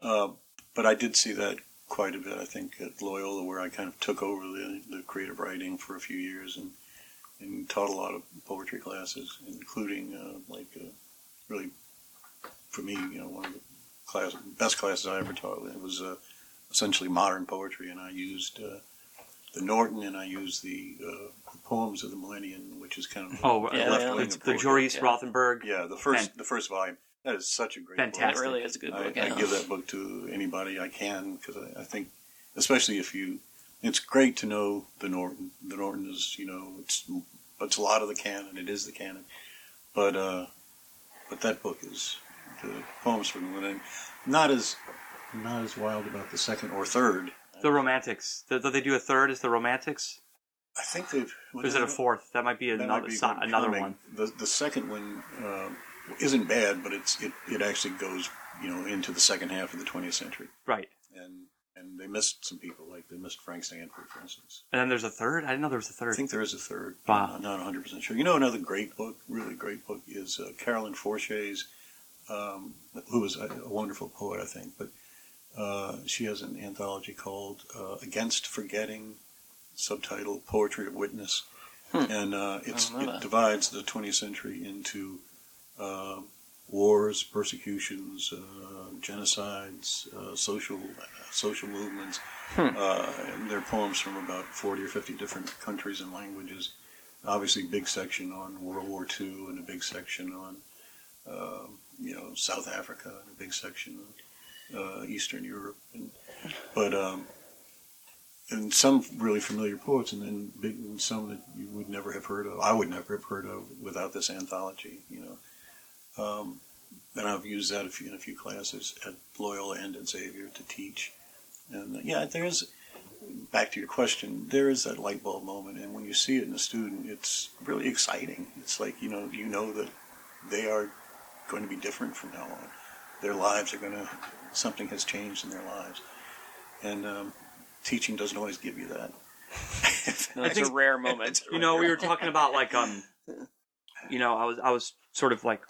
Uh, but I did see that quite a bit. I think at Loyola, where I kind of took over the, the creative writing for a few years and and taught a lot of poetry classes, including uh, like uh, really for me, you know, one of the class best classes I ever taught. It was uh, essentially modern poetry, and I used. Uh, the Norton, and I used the, uh, the poems of the Millennium, which is kind of Oh, the Yeah, left yeah. wing the, the. Joris yeah. Rothenberg. Yeah, the first Fan- the first volume. That is such a great book. It Fantastic. really is a good I, book. I yeah. give that book to anybody I can because I, I think, especially if you, it's great to know the Norton. The Norton is, you know, it's it's a lot of the canon. It is the canon, but uh, but that book is the poems from the Millennium. Not as not as wild about the second or third. The Romantics. Do they do a third? Is the Romantics? I think they've. Is it a fourth? That might be That might another be another one. The the second one uh, isn't bad, but it's it, it actually goes you know into the second half of the 20th century, Right. and and they missed some people, like they missed Frank Stanford, for instance. And then there's a third. I didn't know there was a third. I think there is a third. Wow. I'm not 100 percent sure. You know, another great book, really great book, is uh, Carolyn Forche's, um, who was a, a wonderful poet, I think, but uh, she has an anthology called uh, Against Forgetting, subtitle Poetry of Witness, Hmm. and uh, it's I don't know it that. divides the 20th century into uh, wars, persecutions, uh, genocides, uh, social social movements, Uh, and they're poems from about 40 or 50 different countries and languages. Obviously, big section on World War II and a big section on, uh, you know, South Africa and a big section on uh, Eastern Europe. And, but um, and some really familiar poets, and then big, and some that you would never have heard of. I would never have heard of without this anthology. You know, um, and I've used that a few, in a few classes at Loyola and at Xavier to teach. And uh, yeah, there's back to your question. There is that light bulb moment, and when you see it in a student, it's really exciting. It's like you know, you know that they are going to be different from now on. Their lives are going to something has changed in their lives, and um, teaching doesn't always give you that. No, it's a rare moment. you know, we were talking about like um, you know, I was I was sort of like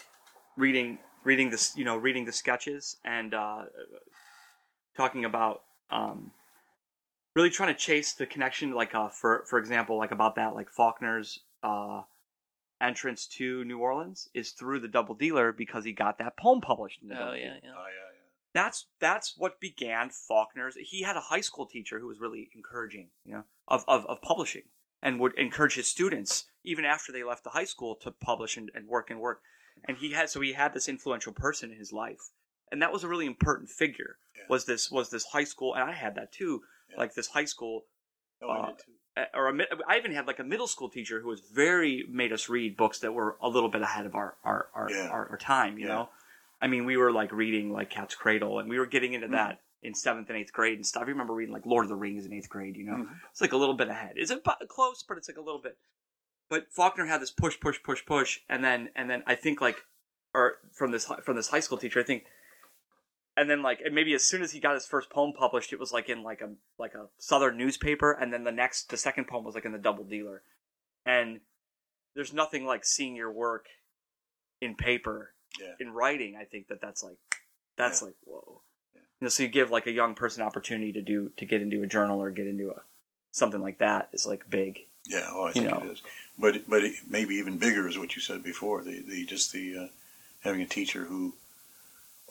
reading reading this, you know, reading the sketches and uh, talking about um, really trying to chase the connection, like uh, for for example, like about that, like Faulkner's uh entrance to New Orleans is through the Double Dealer because he got that poem published. In the Oh yeah, yeah. Oh, yeah, That's that's what began Faulkner's. He had a high school teacher who was really encouraging, you know, of of, of publishing and would encourage his students even after they left the high school to publish and, and work and work. And he had so he had this influential person in his life, and that was a really important figure. Yeah. Was this was this high school, and I had that too, Yeah. like this high school yeah. Oh, I Uh, did too. Uh, or a, I even had like a middle school teacher who was very made us read books that were a little bit ahead of our our our, Yeah. our, our time. You Yeah. know, I mean, we were like reading like Cat's Cradle, and we were getting Mm-hmm. into that in seventh and eighth grade and stuff. I remember reading like Lord of the Rings in eighth grade. You know, Mhm. it's like a little bit ahead. Is it close? But it's like a little bit. But Faulkner had this push, push, push, push, and then and then I think like, or from this from this high school teacher, I think and then like and maybe as soon as he got his first poem published it was like in like a like a southern newspaper and then the next the second poem was like in the double dealer and there's nothing like seeing your work in paper Yeah. in writing i think that that's like that's Yeah. like whoa Yeah. you know, so you give like a young person opportunity to do to get into a journal or get into a something like that is like big Yeah, oh, I you think know. it is. But but it, maybe even bigger is what you said before. The the just the uh, having a teacher who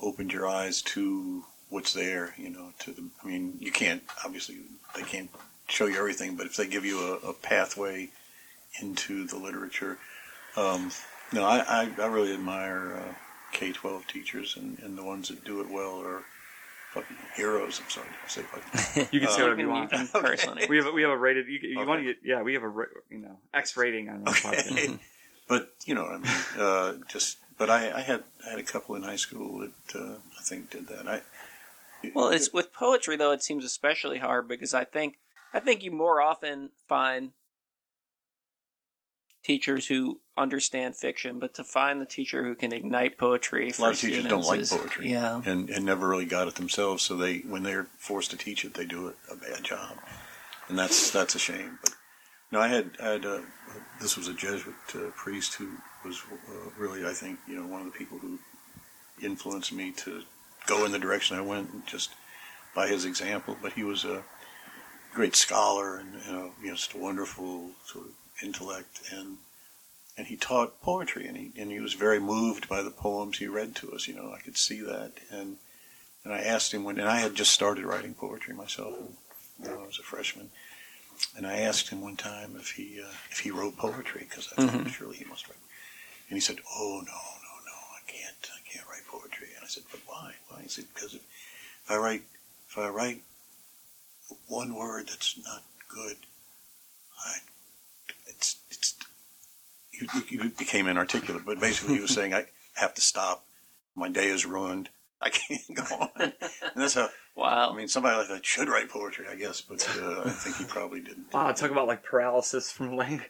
opened your eyes to what's there. You know, to the. I mean, you can't obviously they can't show you everything, but if they give you a, a pathway into the literature, um, no, I, I I really admire uh, K twelve teachers and, and the ones that do it well are fucking heroes. I'm sorry, I say fucking. you can say Uh, whatever you You want can personally. we have a- we have a rated you, you Okay. want to get yeah we have a you know x rating on this podcast. Okay. but you know, what I mean, uh, just but I, I had I had a couple in high school that uh, I think did that. I Well, it's with poetry though. It seems especially hard because I think I think you more often find teachers who understand fiction, but to find the teacher who can ignite poetry a lot of teachers don't like is- poetry, Yeah, and and never really got it themselves. So they when they're forced to teach it, they do it a bad job, and that's that's a shame. But no, I had I had uh, this was a Jesuit uh, priest who was uh, really I think you know one of the people who influenced me to go in the direction I went just by his example. But he was a great scholar and you know, you know just a wonderful sort of intellect and and he taught poetry and he and he was very moved by the poems he read to us. You know, I could see that and and I asked him when and I had just started writing poetry myself when I was a freshman. And I asked him one time if he uh, if he wrote poetry because I thought Mhm. surely he must write. And he said, "Oh no, no, no, I can't, I can't write poetry." And I said, "But why? Why?" He said, "Because if, if I write, if I write one word that's not good, I, it's, it's." He became inarticulate, but basically he was saying, "I have to stop. My day is ruined. I can't go on." And that's how. Wow. I mean, somebody like that should write poetry, I guess, but uh, I think he probably didn't. Wow, talk about like paralysis from language,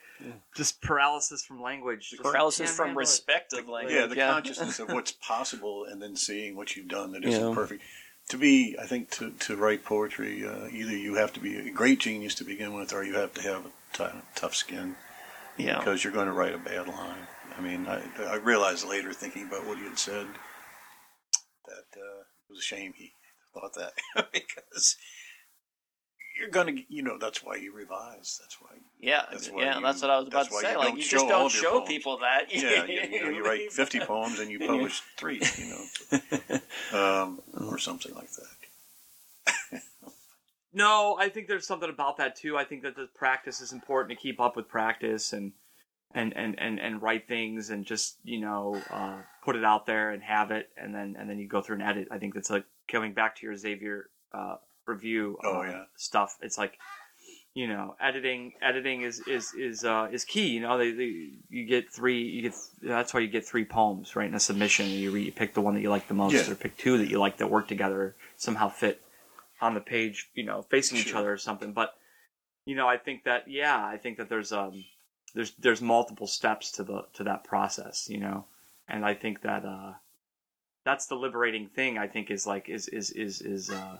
just paralysis from language, Just Paralysis can't from handle respect of language. yeah, the consciousness of what's possible and then seeing what you've done that isn't Yeah. perfect. To be, I think, to, to write poetry, uh, either you have to be a great genius to begin with, or you have to have a t- tough skin Yeah. because you're going to write a bad line. I mean, I, I realized later, thinking about what he had said, that uh, it was a shame he thought that because you're going to, you know, that's why you revise. That's why Yeah, That's why yeah, you- that's what I was about to say. like you just don't show poems. people that. yeah, you, you know, you write 50 poems and you publish three, you know, um, or something like that. No, I think there's something about that too. I think that the practice is important to keep up with practice and and and and, and write things and just you know uh, put it out there and have it and then and then you go through and edit. I think that's like coming back to your Xavier uh, review. Oh, uh, yeah. stuff. It's like you know editing editing is is is uh, is key. You know they, they you get three you get that's why you get three poems right in a submission. You, re, you pick the one that you like the most Yeah. or pick two that you like that work together somehow fit on the page, you know, facing each other or something. But you know, I think that yeah, I think that there's um there's there's multiple steps to the to that process, you know, and I think that uh that's the liberating thing. I think is like is is is is uh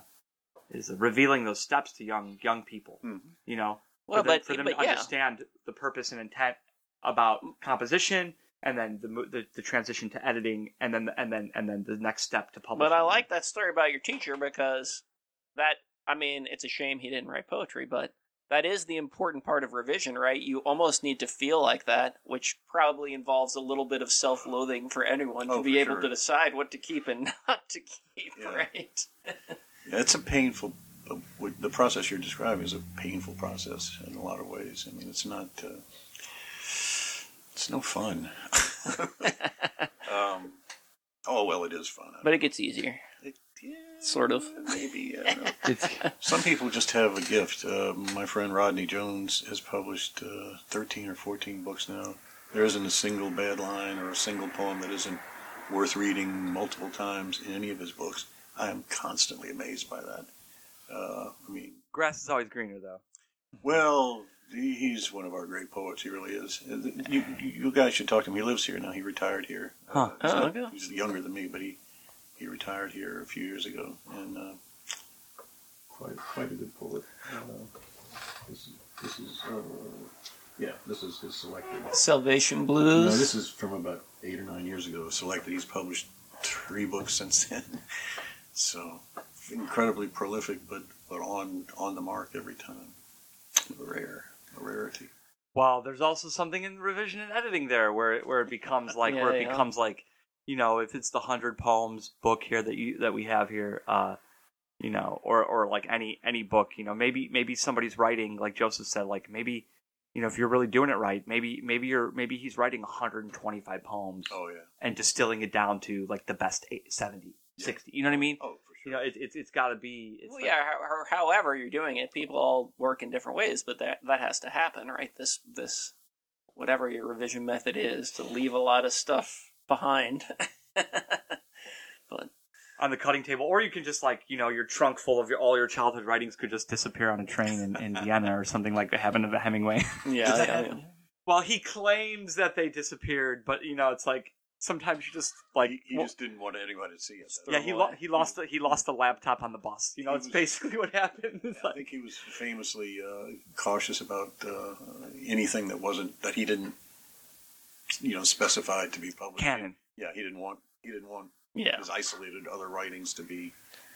is revealing those steps to young young people, Mhm. you know, Well, for them, but- for them but to yeah. understand the purpose and intent about composition. And then the, the the transition to editing, and then and then and then the next step to publishing. But I like that story about your teacher because that I mean, it's a shame he didn't write poetry, but that is the important part of revision, right? You almost need to feel like that, which probably involves a little bit of self-loathing for anyone Oh, to be able sure. to decide what to keep and not to keep, Yeah. right? Yeah, it's a painful. uh, The process you're describing is a painful process in a lot of ways. I mean, it's not. Uh, it's no fun. um, oh well, it is fun. But it gets easier. It- yeah, sort of. Maybe. I don't know. Some people just have a gift. Uh, my friend Rodney Jones has published uh, 13 or 14 books now. There isn't a single bad line or a single poem that isn't worth reading multiple times in any of his books. I am constantly amazed by that. Uh, I mean, grass is always greener, though. well, he's one of our great poets. He really is. Uh, You, you you guys should talk to him. He lives here now. He retired here. Huh. he's, Oh, not- okay. he's younger than me, but he, he retired here a few years ago, and uh, quite quite a good poet. Uh, this is this is uh, yeah, this is his selected. Salvation Blues. No, this is from about eight or nine years ago. Selected. He's published three books since then. So incredibly prolific, but but on on the mark every time. A rare, a rarity. Well, there's also something in revision and editing there where it, where it becomes like where it Yeah, yeah. becomes like you know if it's the hundred poems book here that you that we have here, uh, you know, or or like any any book, you know, maybe maybe somebody's writing like Joseph said, like maybe you know if you're really doing it right, maybe maybe you're maybe he's writing 125 poems Oh yeah. and distilling it down to like the best eight, 70, 60. You know what I mean? Oh for sure. You know, it, it's it's got to be. It's Well, like- yeah. how- how- However, you're doing it, people all work in different ways, but that that has to happen, right? This this whatever your revision method is to leave a lot of stuff behind. but on the cutting table, or you can just like you know your trunk full of your, all your childhood writings could just disappear on a train in, in Vienna or something like that happened to Hemingway. yeah, yeah, yeah. well, he claims that they disappeared, but you know it's like sometimes you just like he, he well, just didn't want anyone to see it. yeah he lo- he lost the, he lost the laptop on the bus. You know, He it's was- basically what happened. It's I think he was famously uh, cautious about uh, anything that wasn't that he didn't, you know, specified to be published. canon. Yeah, he didn't want he didn't want Yeah. his isolated other writings to be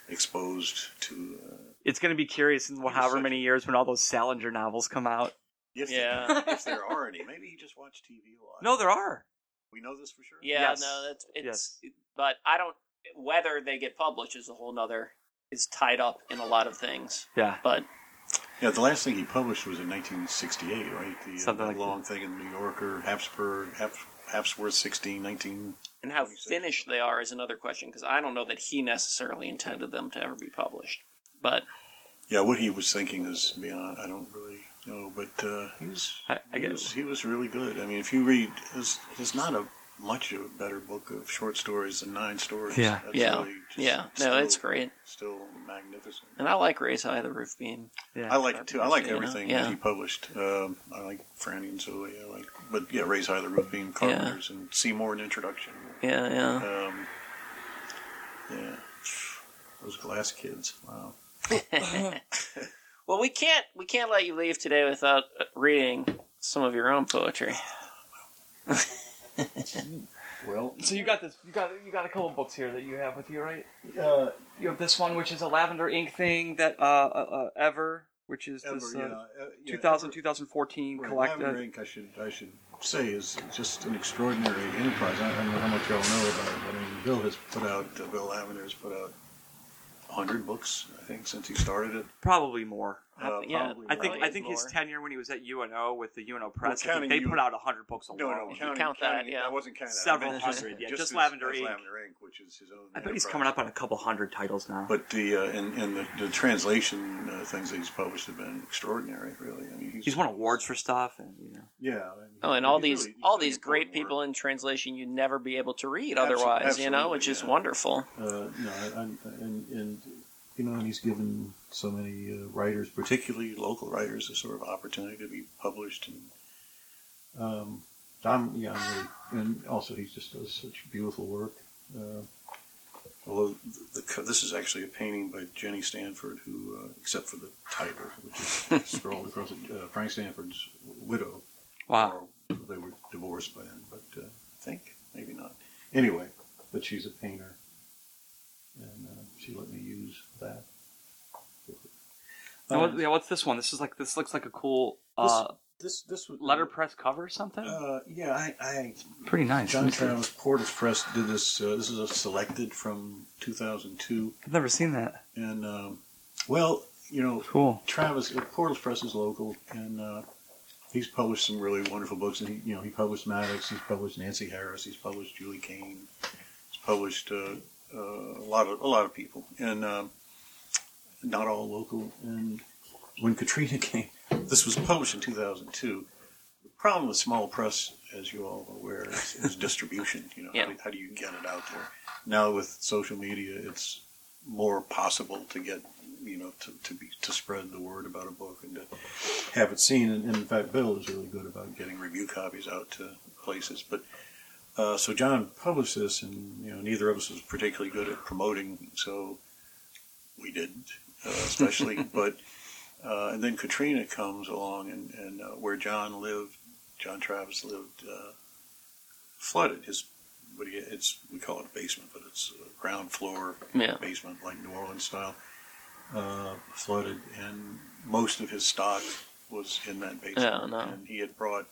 exposed to. Uh, It's going to be curious in however many years when all those Salinger novels come out. if Yeah. if there are any, maybe he just watched TV a lot. No, there are. we know this for sure. Yeah, Yes. no, that's it's. But I don't. Whether they get published is a whole nother. Is tied up in a lot of things, Yeah. but Yeah, the last thing he published was in 1968, right? The, uh, Something that like long thing in the New Yorker, Habsburg, Hap, Hapsworth 16, 19. and how 26. finished they are is another question because I don't know that he necessarily intended them to ever be published. But Yeah, what he was thinking is beyond. I don't really know, but uh, he was. I, I He was, he was really good. I mean, if you read, there's, there's not a much of a better book of short stories than nine stories. Yeah. That's yeah, really just yeah, no, still- it's great, Still magnificent. and I like Raise High the Roof Beam. yeah. I like it too. I like You know, everything yeah. he published. Um, I like Franny and Zooey. I like, but yeah, Raise High the Roof Beam, Carpenters, and Seymour in Introduction. Yeah, yeah. Um, yeah, those glass kids. Wow. Well, we can't we can't let you leave today without uh, reading some of your own poetry. Well, So you got this. You got you got a couple books here that you have with you, right? uh, You have this one, which is a lavender ink thing that uh, uh, uh Ever, which is Ever, this yeah, uh, uh, yeah, 2000 Ever- 2014 Right, collect. Lavender uh, Ink, I should I should say, is just an extraordinary enterprise. I don't know how much y'all know about it, but I mean, Bill has put out, uh, Bill Lavender has put out hundred books, I think, since he started it. Probably more. Uh, yeah, probably I think Probably I think his more. tenure when he was at UNO with the UNO Press, I think counting they you- put out hundred books No, alone. no, counting, count that, counting- yeah. I wasn't counting that. Several I meant hundred, yeah, just as- Lavender Ink. Lavender Ink, which is his own. I bet he's enterprise. coming up on a couple hundred titles now. But the uh, and, and the, the translation uh, things that he's published have been extraordinary. Really, I mean, he's, he's won awards for stuff, and you know. Yeah. I mean, Oh, and all these he's all these great important work. people in translation you'd never be able to read Absol- otherwise, you know, absolutely, which is wonderful. Uh, no, I, I, and, and you know, and he's given so many uh, writers, particularly local writers, a sort of opportunity to be published. And um, I'm, yeah, I'm really, and also he just does such beautiful work. Uh, although the, the, this is actually a painting by Ginny Stanford, who, uh, except for the title, which is scrawled across it, uh, Frank Stanford's widow. Wow. Or they were divorced by then, but uh, I think maybe not. Anyway, but she's a painter, and uh, she let me use that. Um, what, yeah, what's this one? This is like this looks like a cool uh, this this was letterpress cover or something. Uh, yeah, I, I Pretty nice. John Let me see. Travis Portals Press did this. Uh, this is a selected from 2002, I've never seen that. and um, well, you know, Cool. Travis uh, Portals Press is local, and uh, he's published some really wonderful books. And he, you know, he published Maddox, he's published Nancy Harris, he's published Julie Kane, he's published uh, uh, a lot of a lot of people, and um, not all local. And when Katrina came, this was published in 2002. The problem with small press, as you all are aware, is, is distribution. You know, Yeah. how, do, how do you get it out there? Now with social media, it's more possible to get you know to, to be to spread the word about a book and to have it seen. And, and in fact, Bill is really good about getting review copies out to places. But uh, so John published this, and you know neither of us was particularly good at promoting, so we didn't, uh, especially. but uh, and then Katrina comes along, and, and uh, where John lived, John Travis lived, uh, flooded. His what do you, it's we call it a basement, but it's a ground floor Yeah. basement, like New Orleans style, uh, flooded, and most of his stock was in that basement. Yeah, no. And he had brought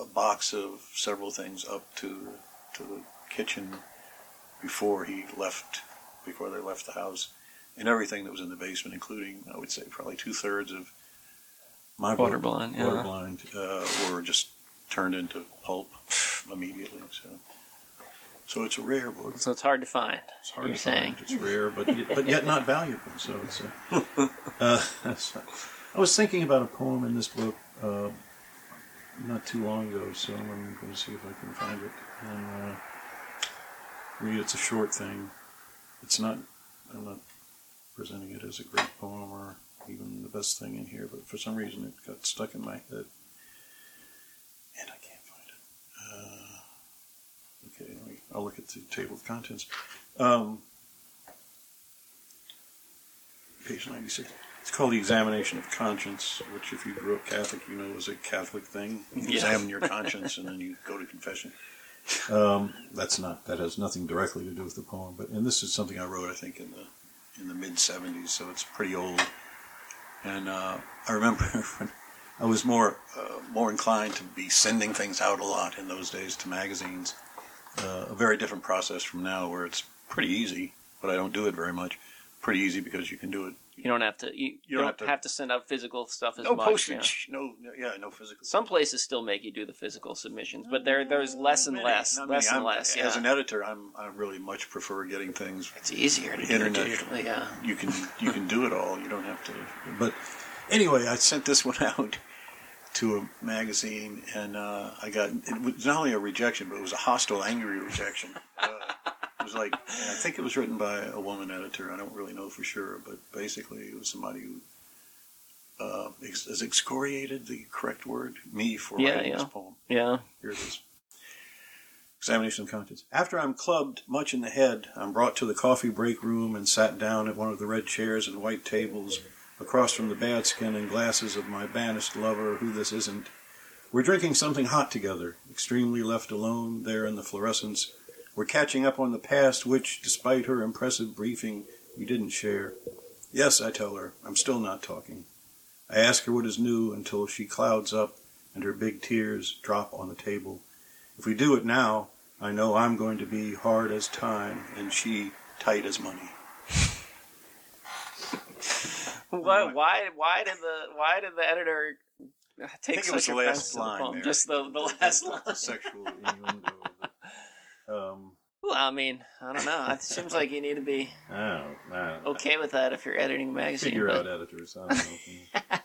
a box of several things up to to the kitchen before he left, before they left the house, and everything that was in the basement, including I would say probably two thirds of my book, Waterblind, yeah. Waterblind, uh, were just turned into pulp immediately. So, so it's a rare book. So it's hard to find. It's hard You're to saying. find. It's rare, but but yet not valuable. So it's. Uh, uh, I was thinking about a poem in this book uh, not too long ago, so I'm going to see if I can find it and uh, read. It's a short thing. It's not. I'm not presenting it as a great poem or even the best thing in here, but for some reason it got stuck in my head, and I can't find it. Uh, okay, I'll look at the table of contents. Um, page 96. It's called the Examination of Conscience, which, if you grew up Catholic, you know is a Catholic thing. You Yeah. examine your conscience and then you go to confession. Um, that's not. That has nothing directly to do with the poem. But and this is something I wrote, I think, in the in the mid '70s, so it's pretty old. And uh, I remember when I was more uh, more inclined to be sending things out a lot in those days to magazines. Uh, a very different process from now, where it's pretty easy, but I don't do it very much. Pretty easy because you can do it. You don't have to. You, you don't, have, to, send out physical stuff as no much. postage. No, no, yeah, no physical. Some places still make you do the physical submissions, but there there's less and Many, less, less and less. As an editor, I'm I really much prefer getting things. it's easier to do Internet. it digitally. Yeah. You can you can do it all. You don't have to. But anyway, I sent this one out to a magazine, and uh, I got it was not only a rejection, but it was a hostile, angry rejection. Uh, was like I think it was written by a woman editor. I don't really know for sure, but basically it was somebody who. Uh, ex- is excoriated the correct word? Me for Yeah, writing this poem. Yeah. Here it is. Examination of conscience. After I'm clubbed much in the head, I'm brought to the coffee break room and sat down at one of the red chairs and white tables across from the bad skin and glasses of my banished lover, who this isn't. We're drinking something hot together, extremely left alone there in the fluorescence. We're catching up on the past, which, despite her impressive briefing, we didn't share. Yes, I tell her, I'm still not talking. I ask her what is new until she clouds up and her big tears drop on the table. If we do it now, I know I'm going to be hard as time and she tight as money. what? Why? Why did the Why did the editor I take think it was such the offense last line there. Just the the last line. Sexual innuendo. Um, Well, I mean, I don't know. It seems like you need to be I don't okay with that if you're editing a magazine. figure but- out editors. I don't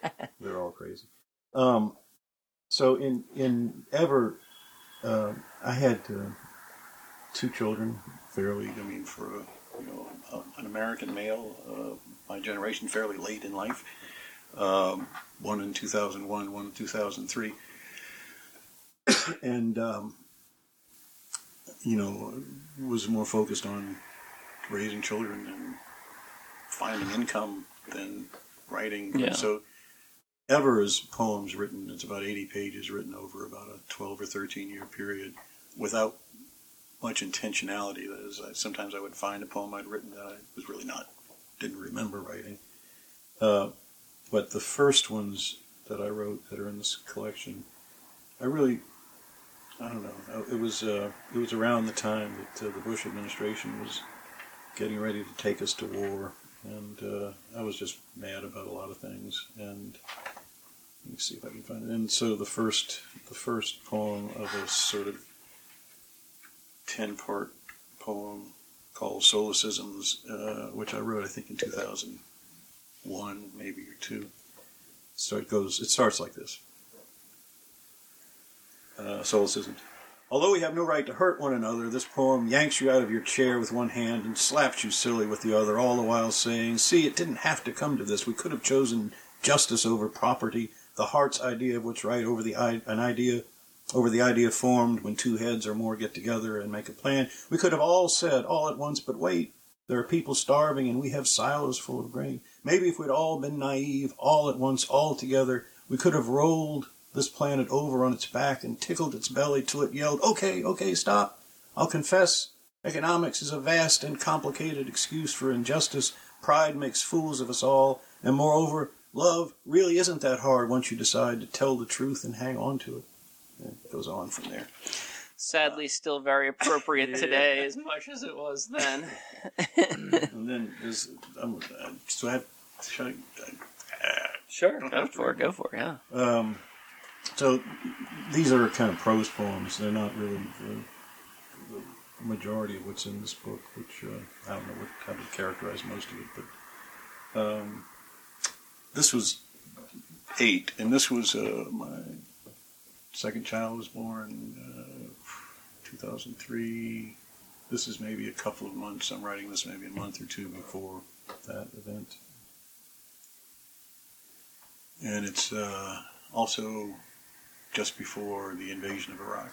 know. They're all crazy. Um, so in in ever, uh, I had uh, two children. Fairly, I mean, for a, you know a, an American male, uh, my generation, fairly late in life. Um, one in two thousand one, one in two thousand three, and um, you know was more focused on raising children and finding income than writing. Yeah. So Ever is poems written, it's about 80 pages written over about a 12 or 13 year period without much intentionality. That is, I, sometimes I would find a poem I'd written that I was really not, didn't remember writing. Uh, but the first ones that I wrote that are in this collection, I really, I don't know. It was uh, it was around the time that uh, the Bush administration was getting ready to take us to war, and uh, I was just mad about a lot of things. And let me see if I can find it. And so the first the first poem of a sort of ten part poem called Solecisms, uh, which I wrote I think in two thousand one maybe or two. So it goes. It starts like this. Uh, Solecisms. Although we have no right to hurt one another, this poem yanks you out of your chair with one hand and slaps you silly with the other, all the while saying, See, it didn't have to come to this. We could have chosen justice over property, the heart's idea of what's right over the an idea over the idea formed when two heads or more get together and make a plan. We could have all said all at once, but wait, there are people starving and we have silos full of grain. Maybe if we'd all been naive, all at once, all together, we could have rolled this planet over on its back and tickled its belly till it yelled, Okay, okay, stop. I'll confess, economics is a vast and complicated excuse for injustice. Pride makes fools of us all, and moreover, love really isn't that hard once you decide to tell the truth and hang on to it. And it goes on from there. Sadly, still very appropriate today as much as it was then. And then there's, um, uh, so I have, should I, uh, sure, go for it. Go for it. Yeah. Um, so these are kind of prose poems. They're not really the, the majority of what's in this book, which uh, I don't know what, how to characterize most of it. But um, this was eight, and this was uh, my second child was born uh, 2003. This is maybe a couple of months. I'm writing this maybe a month or two before that event. And it's uh, also just before the invasion of Iraq.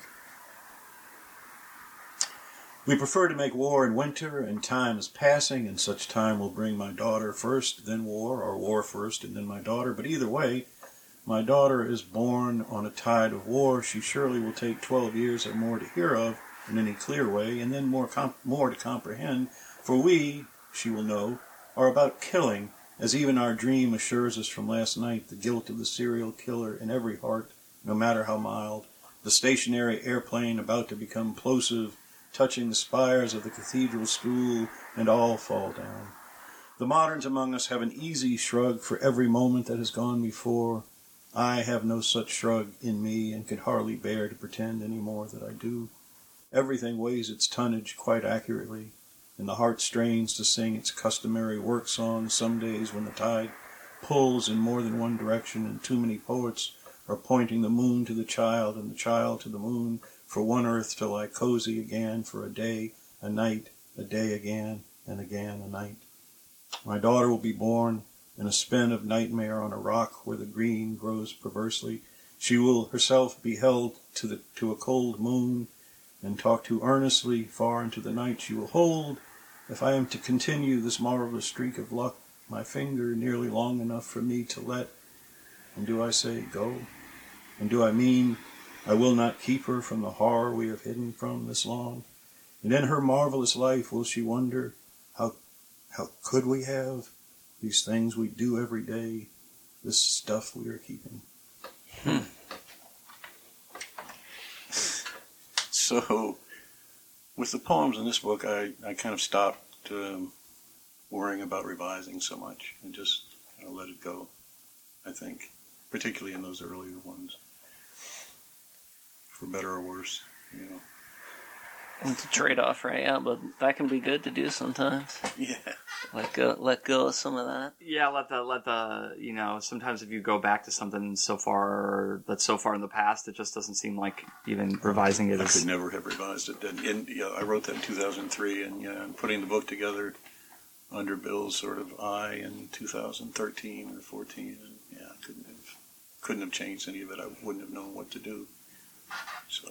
We prefer to make war in winter, and time is passing, and such time will bring my daughter first, then war, or war first, and then my daughter. But either way, my daughter is born on a tide of war. She surely will take twelve years or more to hear of in any clear way, and then more comp- more to comprehend. For we, she will know, are about killing, as even our dream assures us from last night, the guilt of the serial killer in every heart, no matter how mild. The stationary airplane about to become plosive, touching the spires of the cathedral school, and all fall down. The moderns among us have an easy shrug for every moment that has gone before. I have no such shrug in me, and could hardly bear to pretend any more that I do. Everything weighs its tonnage quite accurately, and the heart strains to sing its customary work song some days when the tide pulls in more than one direction, and too many poets are pointing the moon to the child and the child to the moon for one earth to lie cozy again for a day, a night, a day again, and again a night. My daughter will be born in a spin of nightmare on a rock where the green grows perversely. She will herself be held to the to a cold moon and talk to earnestly far into the night. She will hold, if I am to continue this marvelous streak of luck, my finger nearly long enough for me to let. And do I say go? And do I mean I will not keep her from the horror we have hidden from this long? And in her marvelous life will she wonder how how could we have these things we do every day, this stuff we are keeping? so, with the poems in this book, I, I kind of stopped um, worrying about revising so much and just uh, I let it go. I think, particularly in those earlier ones, for better or worse. You know. It's a trade off, right? Yeah, but that can be good to do sometimes. Yeah. Let go, let go of some of that. Yeah, let the let the you know sometimes if you go back to something so far that's so far in the past, it just doesn't seem like even revising it I is. could never have revised it. And, and yeah, I wrote that in 2003, and yeah, and putting the book together under Bill's sort of eye in 2013 or 14, and yeah, I couldn't have couldn't have changed any of it. I wouldn't have known what to do. So,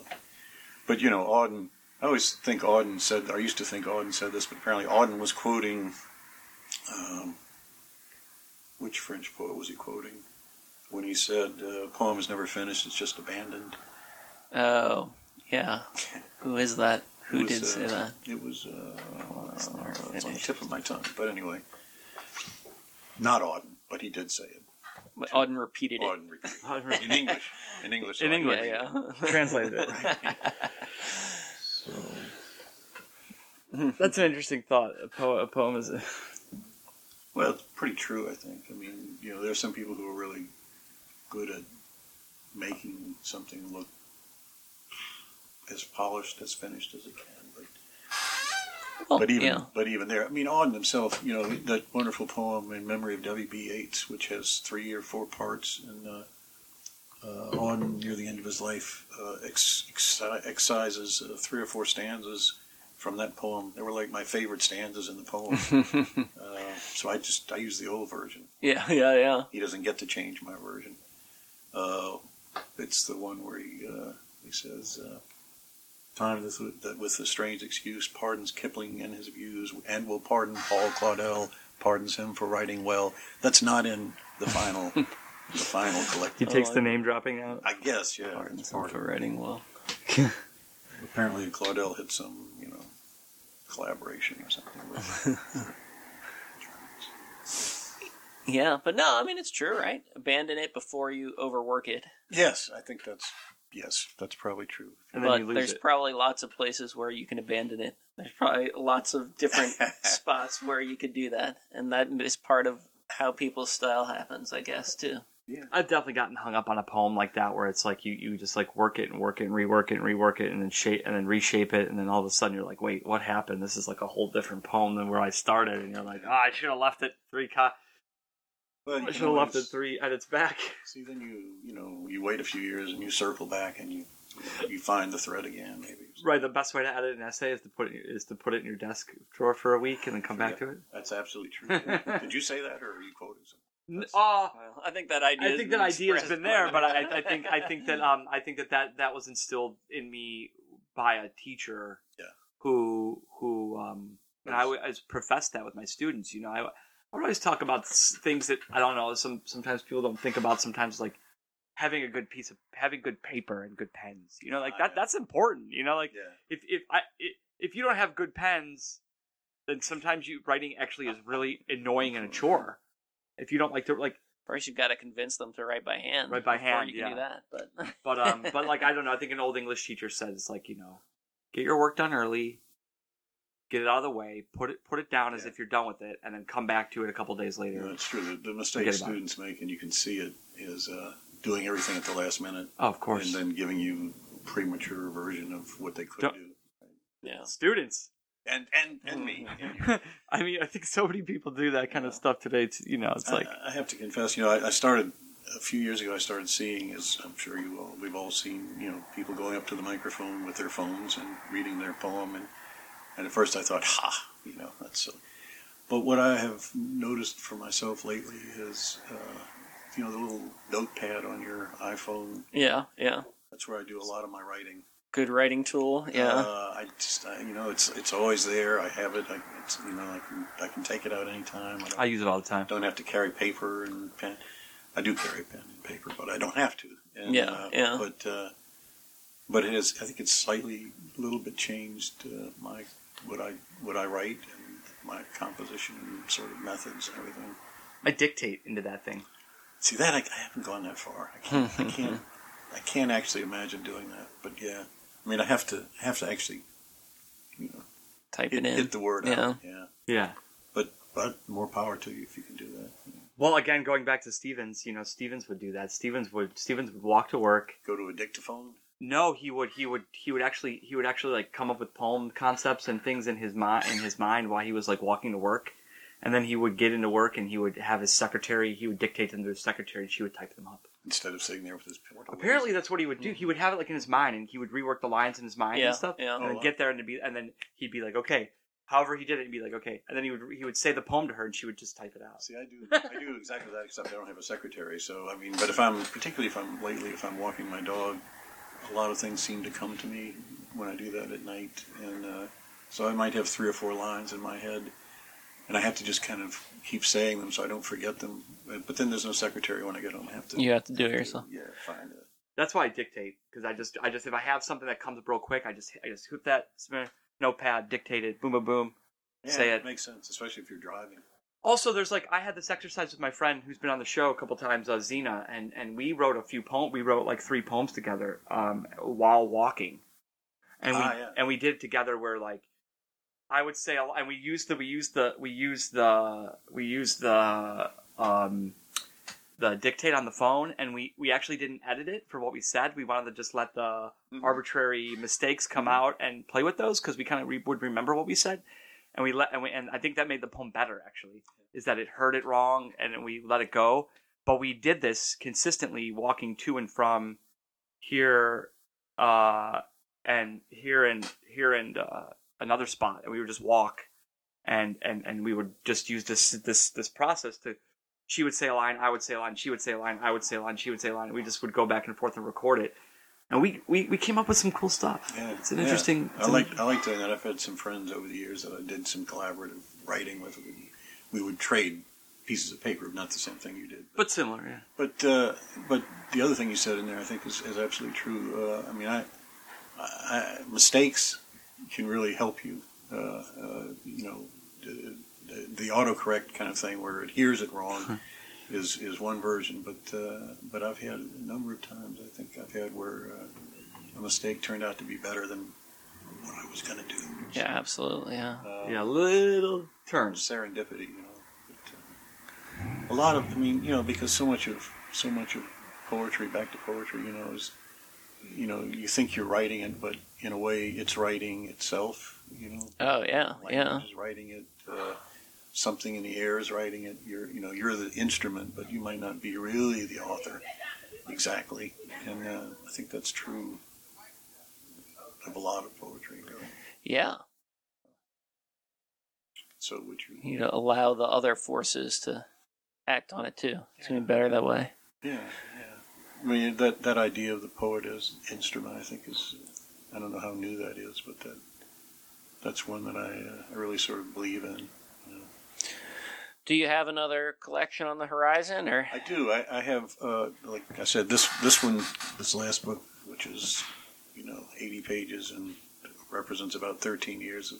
but you know, Auden. I always think Auden said. I used to think Auden said this, but apparently Auden was quoting. Um, which French poet was he quoting? When he said, uh, "Poem is never finished; it's just abandoned." Oh, yeah. Who is that? Who was, did uh, say that? It was uh, it's it's on the tip of my tongue. But anyway, not Auden, but he did say it. But Auden repeated it. Auden repeated in English. In English. In English. Yeah, it. yeah. Translated it. So, That's an interesting thought. A, po- a poem is. A... well, it's pretty true. I think. I mean, you know, there's some people who are really good at making something look as polished, as finished as it can. But Well, but even yeah. but even there, I mean, Auden himself, you know, that wonderful poem in memory of W. B. Yeats, which has three or four parts, and uh, uh, Auden near the end of his life uh, ex- exci- excises uh, three or four stanzas from that poem. They were like my favorite stanzas in the poem. uh, so I just I use the old version. yeah, yeah, yeah. He doesn't get to change my version. Uh, it's the one where he uh, he says, uh, "Time with, that with a strange excuse pardons Kipling and his views, and will pardon Paul Claudel, pardons him for writing well." That's not in the final the final He takes Oh, the name dropping out. I guess, yeah. Pardon it's some part for writing well. Apparently, Claudel had some, you know, collaboration or something. With Yeah, but no, I mean it's true, right? Abandon it before you overwork it. yes, I think that's yes, that's probably true. And then but you lose there's it. probably lots of places where you can abandon it. There's probably lots of different spots where you could do that, and that is part of how people's style happens, I guess, too. Yeah. I've definitely gotten hung up on a poem like that where it's like you, you just like work it and work it and rework it and rework it and then shape and then reshape it and then all of a sudden you're like, wait, what happened? This is like a whole different poem than where I started and you're like, oh, I should have left it three co- Well, you I should have left it always- three at its back. See, then you you know you wait a few years and you circle back and you you find the thread again. Maybe Right, the best way to edit an essay is to put it is to put it in your desk drawer for a week and then come back to it. that's absolutely true. Did you say that, or are you quoting something? Oh, Well, I think that idea. I think that idea has been there, but I, I think I think that um I think that, that that was instilled in me by a teacher. Yeah. Who who um and I always professed that with my students. You know, I, I would always talk about things that I don't know. Some sometimes people don't think about. Sometimes like having a good piece of having good paper and good pens. You know, like that that's important. You know, like Yeah. if if I if you don't have good pens, then sometimes you writing actually is really annoying and a chore. If you don't like to like First, you've got to convince them to write by hand. Write by hand, You can do yeah. that, but But um, but like I don't know. I think an old English teacher said it's like you know, get your work done early, get it out of the way, put it put it down as Yeah. if you're done with it, and then come back to it a couple days later. Yeah, that's true. The, the mistake Forget about it. students make, and you can see it, is uh, doing everything at the last minute Oh, of course, and then giving you a premature version of what they could Don't- do. yeah. students. And and and me. I mean, I think so many people do that kind of stuff today. Too, you know, it's like I, I have to confess, you know, I, I started a few years ago. I started seeing, as I'm sure you all, we've all seen, you know, people going up to the microphone with their phones and reading their poem, and and at first I thought, ha, you know, that's so. But what I have noticed for myself lately is, uh, you know, the little notepad on your iPhone. Yeah, yeah. That's where I do a lot of my writing. Good writing tool. Yeah. Uh, I just, I, you know, it's it's always there. I have it. I, it's, you know, I can I can take it out anytime. I I use it all the time. don't have to carry paper and pen. I do carry pen and paper, but I don't have to. And, Yeah, uh, yeah. But uh, but it is. I think it's slightly, a little bit changed uh, my what I what I write and my composition sort of methods and everything. I dictate into that thing. See that I, I haven't gone that far. I can't. I can't. I can't actually imagine doing that. But yeah, I mean, I have to I have to actually, you know, Type hit, it in. hit the word Yeah. out. Yeah. Yeah. But but more power to you if you can do that. Well, again, going back to Stevens, you know, Stevens would do that. Stevens would Stevens would walk to work. Go to a dictaphone. No, he would he would he would actually he would actually like come up with poem concepts and things in his mind in his mind while he was like walking to work. And then he would get into work and he would have his secretary, he would dictate them to his secretary and she would type them up. instead of sitting there with his pen. Apparently that's what he would do. Hmm. He would have it like in his mind and he would rework the lines in his mind Yeah, and stuff. yeah. And Oh, then wow. get there and it'd be and then he'd be like, Okay. However he did it, he'd be like, Okay. And then he would he would say the poem to her and she would just type it out. See, I do, I do exactly that, except I don't have a secretary. So, I mean, but if I'm, particularly if I'm lately, if I'm walking my dog, a lot of things seem to come to me when I do that at night, and uh, so I might have three or four lines in my head, and I have to just kind of keep saying them so I don't forget them. But, but then there's no secretary when I get home. I have to. You have to do it yourself. Yeah, find it. That's why I dictate because I just I just if I have something that comes up real quick, I just I just hoot that notepad, dictate it, boom, boom, boom. Yeah, Say it. makes sense, especially if you're driving. Also, there's like I had this exercise with my friend who's been on the show a couple times, uh, Zena, and and we wrote a few poems. We wrote like three poems together um, while walking, and we Ah, yeah. and we did it together. Where like I would say, and we used the we used the we used the we used the um, the dictate on the phone, and we we actually didn't edit it for what we said. We wanted to just let the Mhm. arbitrary mistakes come out and play with those because we kind of re- would remember what we said and we let and, we, and I think that made the poem better actually is that it heard it wrong and we let it go. But we did this consistently walking to and from here uh and here and here and uh, another spot. And we would just walk and and and we would just use this this this process to she would say a line I would say a line she would say a line I would say a line she would say a line. We just would go back and forth and record it and we we, we came up with some cool stuff Yeah, it's an yeah. interesting I it's an- like I like doing that. I've had some friends over the years that I did some collaborative writing with. We, we would trade pieces of paper, not the same thing you did. but similar yeah But uh, but the other thing you said in there, I think, is, is absolutely true. Uh, I mean, I, I mistakes can really help you. Uh, uh, you know, the, the, the autocorrect kind of thing where it hears it wrong is is one version. But uh, but I've had a number of times. I think I've had where uh, a mistake turned out to be better than what I was going to do. Yeah, absolutely. Yeah. Uh, yeah little turns serendipity, you know. But, uh, a lot of, I mean, you know, because so much of so much of poetry, back to poetry, you know, is, you know, you think you're writing it, but in a way, it's writing itself. You know, Oh yeah, yeah. is writing it. Something in the air is writing it. You're, you know, you're the instrument, but you might not be really the author exactly. And uh, I think that's true of a lot of poetry. Really. Yeah. So would you? You know, allow the other forces to act on it too. It's gonna be better that way. Yeah, yeah. I mean, that that idea of the poet as instrument, I think, is I don't know how new that is, but that that's one that I, uh, I really sort of believe in. Do you have another collection on the horizon, or I do. I, I have, uh, like I said, this this one, this last book, which is you know 80 pages and represents about 13 years of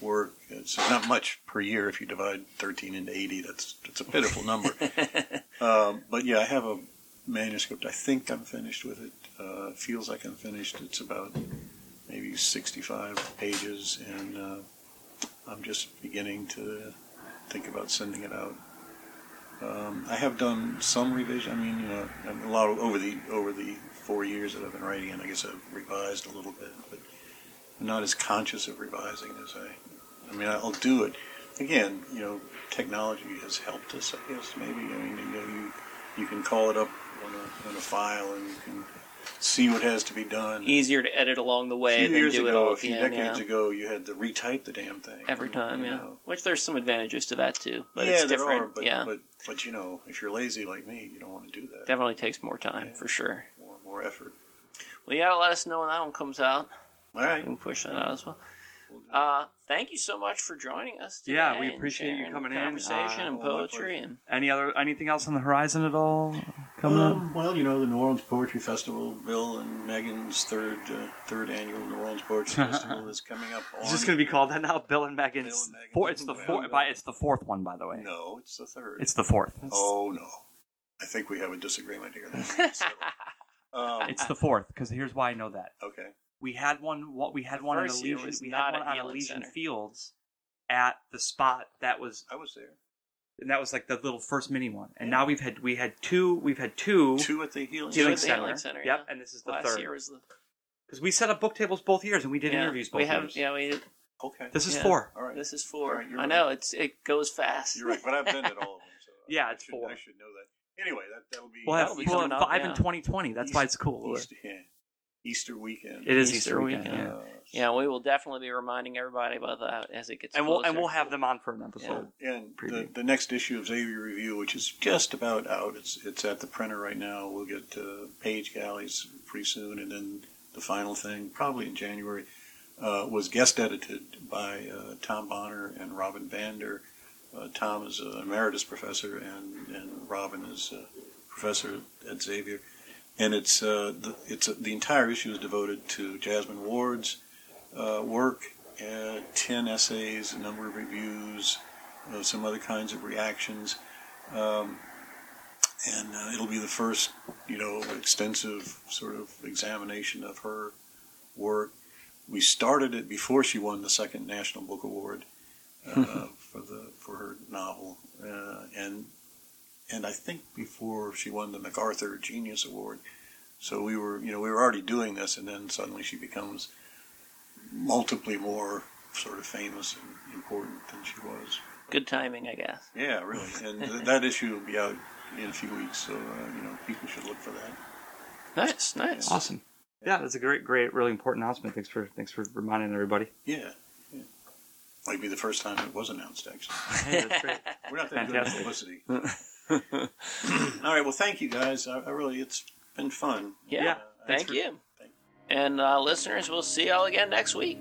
work. It's not much per year if you divide 13 into 80. That's that's a pitiful number. Um, but yeah, I have a manuscript. I think I'm finished with it. Uh, it feels like I'm finished. It's about maybe 65 pages, and uh, I'm just beginning to think about sending it out. Um, I have done some revision. I mean, you know, a lot of, over the over the four years that I've been writing, and I guess I've revised a little bit, but I'm not as conscious of revising as I. I mean, I'll do it. Again, you know, technology has helped us. I guess maybe. I mean, you know, you you can call it up on a, on a file and you can see what has to be done. easier to edit along the a way few than years do it ago, all a at the few end? decades Yeah. ago, you had to retype the damn thing Every time, you yeah. know. Which there's some advantages to that too, but yeah, it's there different. are, but, yeah, but but you know, if you're lazy like me, you don't want to do that. definitely takes more time Yeah. for sure. More more effort. Well, you gotta let us know when that one comes out. All We can push that out as well. We'll Uh, thank you so much for joining us. Today Yeah, we appreciate you sharing coming in. conversation Uh, and poetry and Any other anything else on the horizon at all coming up? Um, well, you know, the New Orleans Poetry Festival, Bill and Megan's third uh, third annual New Orleans Poetry Festival is coming up. On, Is this going to be called that now? Bill and Megan's. Bill and Megan's. Four, it's the Well, fourth. By, it's the fourth one, by the way. No, it's the third. It's the fourth. It's, oh no, I think we have a disagreement here. So, um, it's the fourth because here's why I know that. okay. We had one. What we had one in first year Elysian. We had one at on Healing Elysian Center. Fields at the spot that was I was there. and that was like the little first mini one. And now we've had we had two we've had two, Two at the healing. Healing at the center. Healing Center, Yep, yeah. and this is the Last third year was the because we set up book tables both years and we did yeah, interviews both we have years. yeah we Did. Okay. This is Yeah. four. All right. this is four. All right, you're I right. know it's it goes fast. You're right, but I've been at all of them. So Yeah, I it's should, four. I should know that. Anyway, that that'll be. We'll have, That'll be we'll have up, five yeah. in 2020. That's why it's cool. Easter, yeah. Easter weekend. It is Easter Easter, weekend. weekend. yeah. Uh, Yeah, we will definitely be reminding everybody about that as it gets And we'll closer. and we'll have them on for an episode. and the, the next issue of Xavier Review, which is just about out, it's it's at the printer right now. We'll get uh, page galleys pretty soon, and then the final thing probably in January. Uh, was guest edited by uh, Tom Bonner and Robin Vander. Uh, Tom is an emeritus professor, and, and Robin is a professor at Xavier. And it's uh, the, it's the entire issue is devoted to Jesmyn Ward's uh, work, uh, ten essays, a number of reviews, uh, some other kinds of reactions, um, and uh, it'll be the first, you know, extensive sort of examination of her work. We started it before she won the second National Book Award uh, for the for her novel, uh, and and I think before she won the MacArthur Genius Award. So we were, you know, we were already doing this, and then suddenly she becomes multiply more sort of famous and important than she was. Good timing, I guess. Yeah, really. And th- that issue will be out in a few weeks, so uh, you know people should look for that. Nice, nice. Awesome. Yeah, that's a great, great, really important announcement. Thanks for thanks for reminding everybody. Yeah, yeah. Might be the first time it was announced. Actually, Hey, that's great. we're not that good at Fantastic. publicity. All right. Well, thank you guys. I, I really, it's been fun. Yeah, Yeah, thank for- you. thank- And uh, listeners, we'll see y'all again next week.